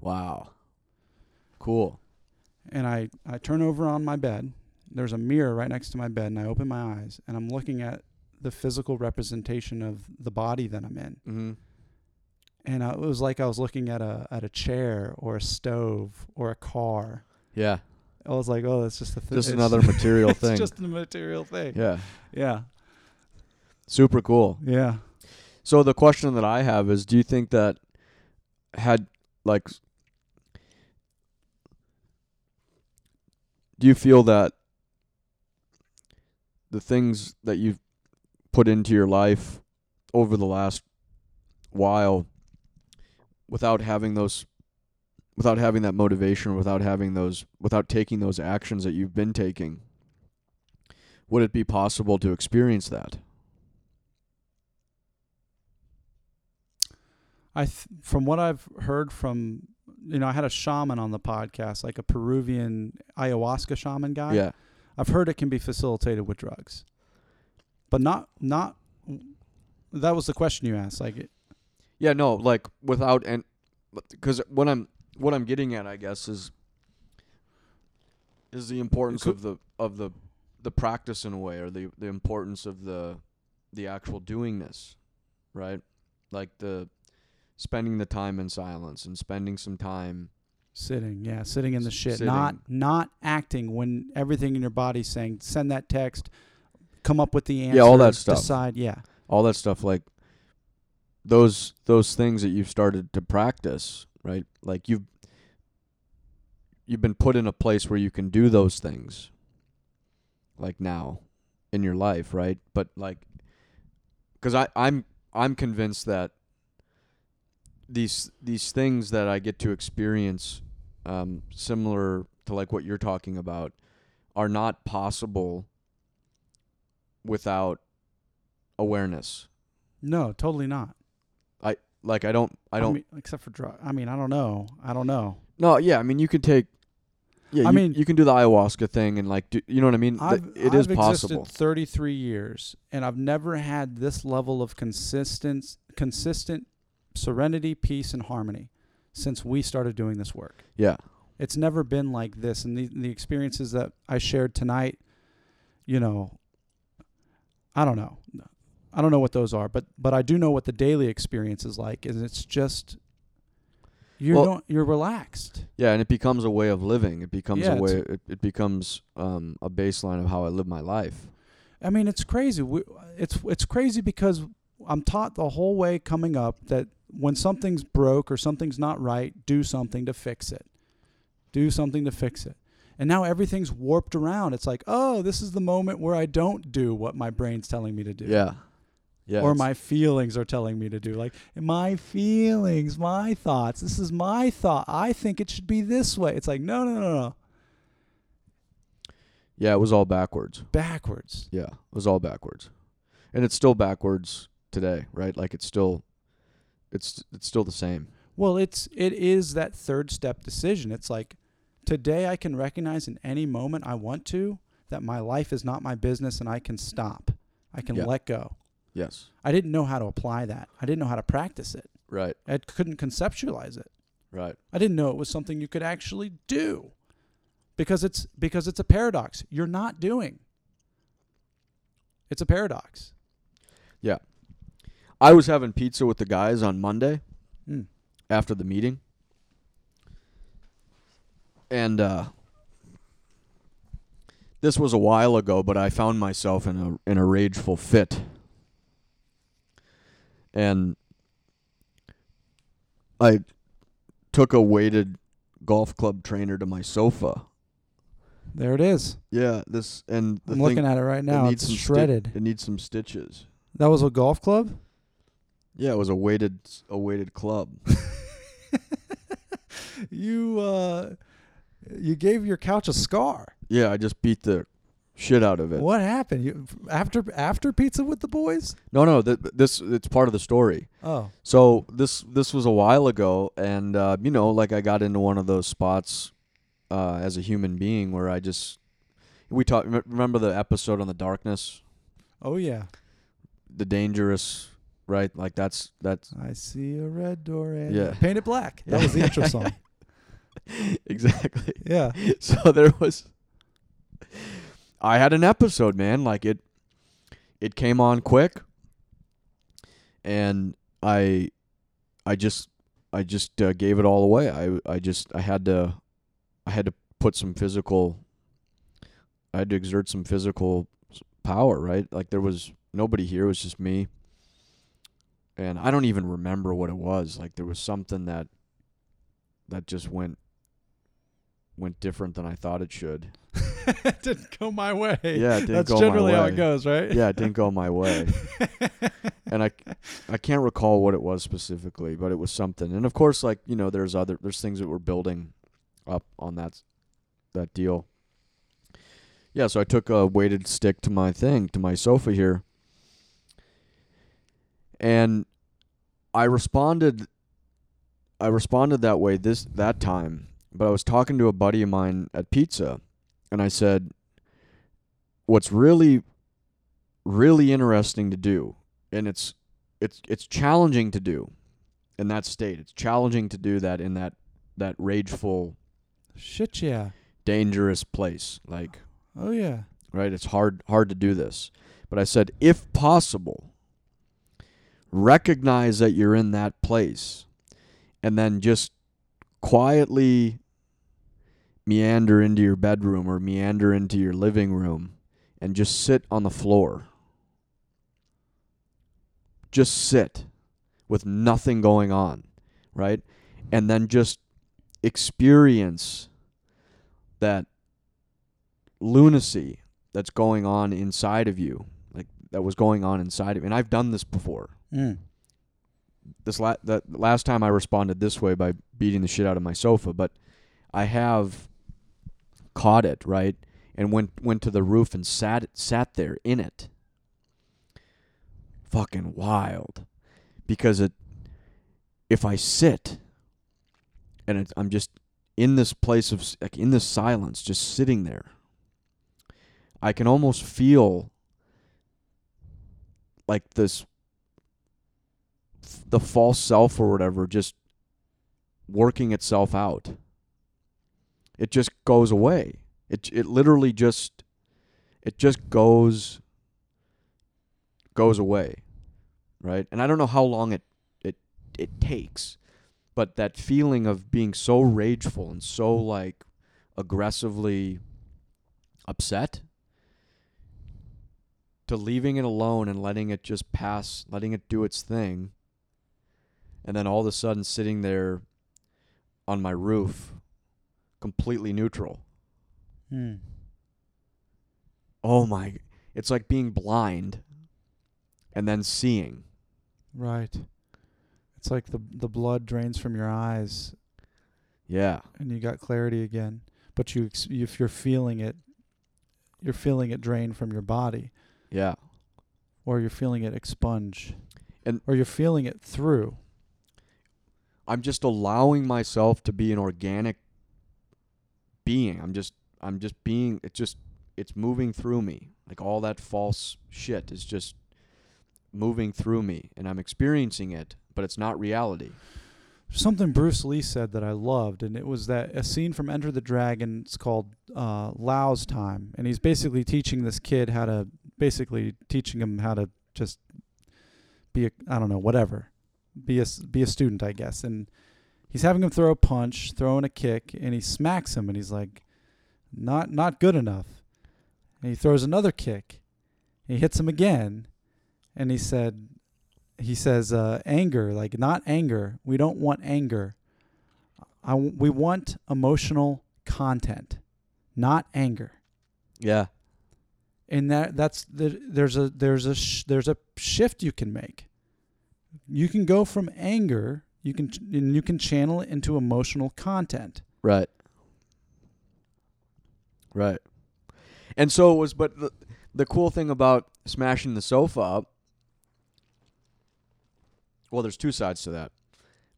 Wow. Cool. and I I turn over on my bed. There's a mirror right next to my bed and I open my eyes and I'm looking at the physical representation of the body that I'm in. Mm-hmm. And I, it was like I was looking at a at a chair or a stove or a car. Yeah. I was like, oh, that's just a thing. Just another material it's thing. just a material thing. yeah. Yeah. Super cool. Yeah. So the question that I have is do you think that had like do you feel that the things that you've put into your life over the last while without having those without having that motivation without having those without taking those actions that you've been taking would it be possible to experience that I th- from what I've heard from you know I had a shaman on the podcast like a Peruvian ayahuasca shaman guy. yeah I've heard it can be facilitated with drugs. But not not that was the question you asked like Yeah, no, like without and because what I'm what I'm getting at, I guess, is is the importance of the of the the practice in a way, or the the importance of the the actual doingness, right? Like the spending the time in silence and spending some time. sitting, yeah, sitting in the shit, sitting. not not acting when everything in your body's saying send that text, come up with the answer. Yeah, all that stuff. Decide. Yeah. all that stuff like those those things that you've started to practice right? Like you've you've been put in a place where you can do those things like now in your life right? But like cuz I I'm I'm convinced that these these things that I get to experience um similar to like what you're talking about are not possible without awareness. No, totally not. Like I don't I don't mean, except for drug. I mean, I don't know. I don't know. no yeah I mean you can take yeah I you, mean- you can do the ayahuasca thing and like do, you know what I mean I've, it is I've possible existed 33 years, and I've never had this level of consistent, consistent serenity, peace, and harmony since we started doing this work. yeah It's never been like this, and the the experiences that I shared tonight, you know, I don't know, I don't know what those are, but but I do know what the daily experience is like, and it's just you Well- don't you're relaxed. yeah and it becomes a way of living it becomes Yeah, a way it, it becomes um a baseline of how I live my life I mean, it's crazy. We, it's it's crazy because I'm taught the whole way coming up that when something's broke or something's not right, do something to fix it. Do something to fix it. And now everything's warped around. It's like, oh, this is the moment where I don't do what my brain's telling me to do. yeah yeah or my feelings are telling me to do. Like, my feelings, my thoughts. This is my thought. I think it should be this way. It's like, no, no, no, no. yeah it was all backwards Backwards. yeah it was all backwards and it's still backwards today right like it's still it's it's still the same Well, it's it is that third step decision. It's like today I can recognize in any moment I want to that my life is not my business and I can stop. I can Yeah. let go. Yes I didn't know how to apply that. I didn't know how to practice it. right I couldn't conceptualize it. right I didn't know it was something you could actually do. Because it's because it's a paradox. You're not doing. It's a paradox. Yeah. I was having pizza with the guys on Monday Mm. after the meeting. And uh this was a while ago, but I found myself in a in a rageful fit. And I took a weighted golf club trainer to my sofa. There it is. Yeah, this and the I'm thing, looking at it right now. it needs It's some sti- shredded. it needs some stitches. that was a golf club? Yeah, it was a weighted a weighted club. you uh you gave your couch a scar. Yeah, I just beat the shit out of it. What happened? You after after pizza with the boys? No, no, th- this it's part of the story. Oh, So this this was a while ago, and uh, you know, like I got into one of those spots uh, as a human being where I just we talked. Remember the episode on the darkness, oh yeah. the dangerous, right? Like that's that's I see a red door and Yeah. paint it black. That was the intro song. exactly. Yeah. so there was I had an episode, man, like it it came on quick and I I just I just uh, gave it all away. I I just I had to I had to put some physical I had to exert some physical power, right? Like there was nobody here, it was just me. And I don't even remember what it was. Like there was something that that just went went different than I thought it should. it didn't go my way. Yeah, it didn't That's go my generally how it goes, right? Yeah, it didn't go my way. and I I can't recall what it was specifically, but it was something. And of course, like you know, there's other there's things that we're building up on that that deal. Yeah, so I took a weighted stick to my thing to my sofa here, and I responded. I responded that way this that time, but I was talking to a buddy of mine at pizza, and I said, "What's really really interesting to do and it's it's it's challenging to do in that state it's challenging to do that in that that rageful Shit yeah. dangerous place like Oh yeah. right it's hard hard to do this but i said if possible recognize that you're in that place and then just quietly meander into your bedroom or meander into your living room and just sit on the floor. Just sit with nothing going on, right? And then just experience that lunacy that's going on inside of you, like that was going on inside of you. And I've done this before. Mm. This la- the last time I responded this way by beating the shit out of my sofa, but I have caught it, right? And went went to the roof and sat sat there in it. Fucking wild. Because it if I sit and it, I'm just in this place of like in this silence just sitting there I can almost feel like this the false self or whatever just working itself out. It just goes away. It it literally just it just goes goes away. Right? And I don't know how long it it it takes. But that feeling of being so rageful and so like aggressively upset to leaving it alone and letting it just pass, letting it do its thing, and then all of a sudden sitting there on my roof, completely neutral. Mm. Oh my, it's like being blind and then seeing. Right. It's like the the blood drains from your eyes Yeah. and you got clarity again. But you, ex- if you're feeling it, you're feeling it drain from your body, Yeah. or you're feeling it expunge, And- or you're feeling it through. I'm just allowing myself to be an organic being. I'm just I'm just being it's just it's moving through me. Like all that false shit is just moving through me and I'm experiencing it, but it's not reality. Something Bruce Lee said that I loved, and it was that a scene from Enter the Dragon. It's called uh, Lau's Time, and he's basically teaching this kid how to, basically teaching him how to just be a, I don't know, whatever, be a be a student, I guess. And he's having him throw a punch, throwing a kick, and he smacks him, and he's like, not not good enough. And he throws another kick, he hits him again, and he said, he says uh, anger like not anger we don't want anger I w- we want emotional content not anger Yeah. and that that's the, there's a there's a sh- there's a shift you can make you can go from anger you can ch- and you can channel it into emotional content Right. Right. And so it was but the, the cool thing about smashing the sofa up well there's two sides to that.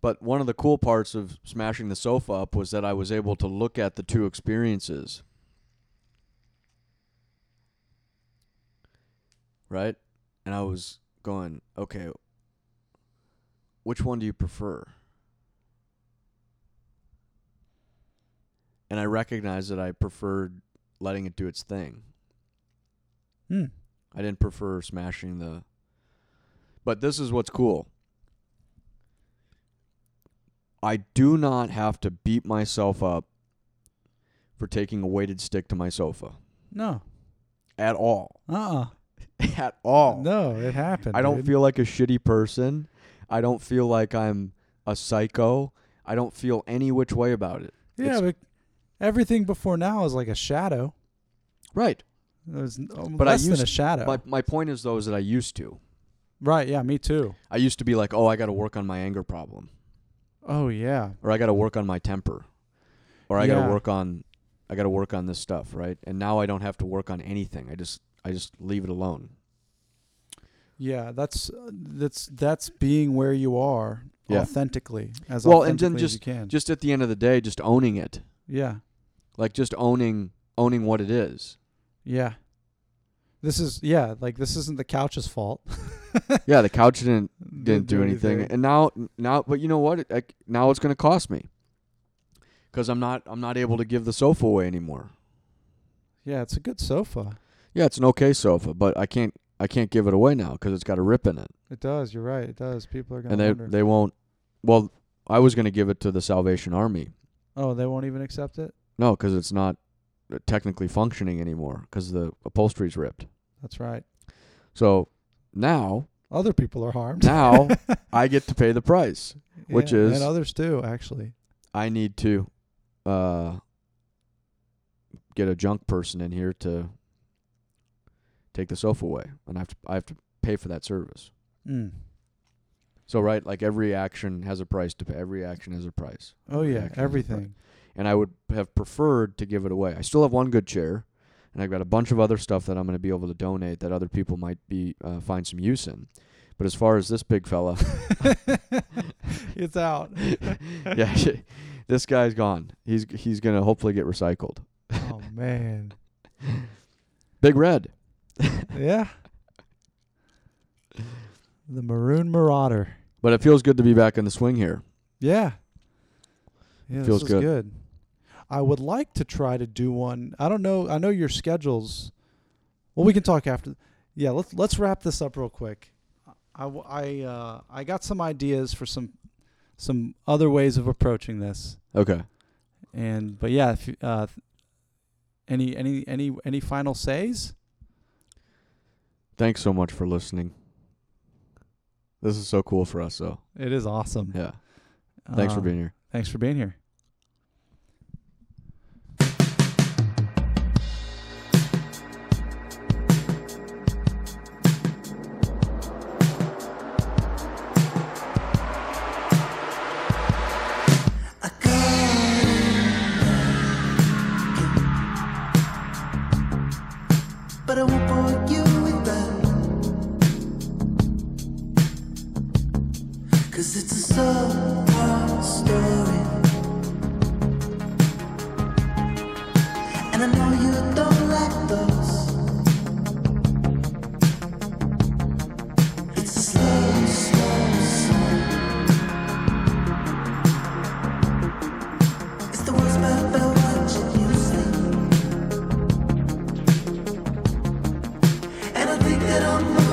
But one of the cool parts of smashing the sofa up was that I was able to look at the two experiences. Right? And I was going, okay, which one do you prefer? And I recognize that I preferred letting it do its thing. hmm. I didn't prefer smashing the. But this is what's cool. I do not have to beat myself up for taking a weighted stick to my sofa no at all. uh-uh at all. no it happened I don't dude. feel like a shitty person. I don't feel like I'm a psycho. I don't feel any which way about it. yeah it's- but everything before now is like a shadow Right. there's um, But I less than a shadow My my point is though is that I used to. right yeah me too I used to be like, "Oh, I got to work on my anger problem." oh yeah or I got to work on my temper, or I got to work on, I got to work on this stuff, right? And now I don't have to work on anything. I just, I just leave it alone. Yeah, that's that's that's being where you are Yeah. authentically as Well, and authentically then as just- you can. Just at the end of the day, just owning it, yeah, like just owning, owning what it is. yeah. This is yeah, like this isn't the couch's fault. Yeah, the couch didn't didn't do anything, and now, now, but you know what? It, like, now it's gonna cost me, because I'm not, I'm not able to give the sofa away anymore. Yeah, it's a good sofa. Yeah, it's an okay sofa, but I can't, I can't give it away now because it's got a rip in it. It does. You're right. It does. People are gonna and they wonder. they won't. Well, I was gonna give it to the Salvation Army. oh, they won't even accept it. No, because it's not. technically functioning anymore because the upholstery's ripped. That's right. So now, Other people are harmed. now I get to pay the price. which is- and others too, actually. I need to uh, get a junk person in here to take the sofa away, and I have to I have to pay for that service. Mm. So right, like every action has a price to pay. Every action has a price, Oh Every yeah, action has a price. everything. and I would have preferred to give it away. I still have one good chair, and I've got a bunch of other stuff that I'm going to be able to donate that other people might be uh, find some use in. But as far as this big fella, it's out. yeah, this guy's gone. He's he's gonna hopefully get recycled. oh man. Big Red. Yeah. The Maroon Marauder. But it feels good to be back in the swing here. Yeah. Yeah, Feels this is good. good. I would like to try to do one. I don't know. I know your schedules. Well, we can talk after. Yeah, let's let's wrap this up real quick. I w- I uh, I got some ideas for some some other ways of approaching this. Okay. And but yeah, if, you- uh, any any any any final says? Thanks so much for listening. This is so cool for us, though. It is awesome. Yeah. Thanks for Um, being here. Thanks for being here. And I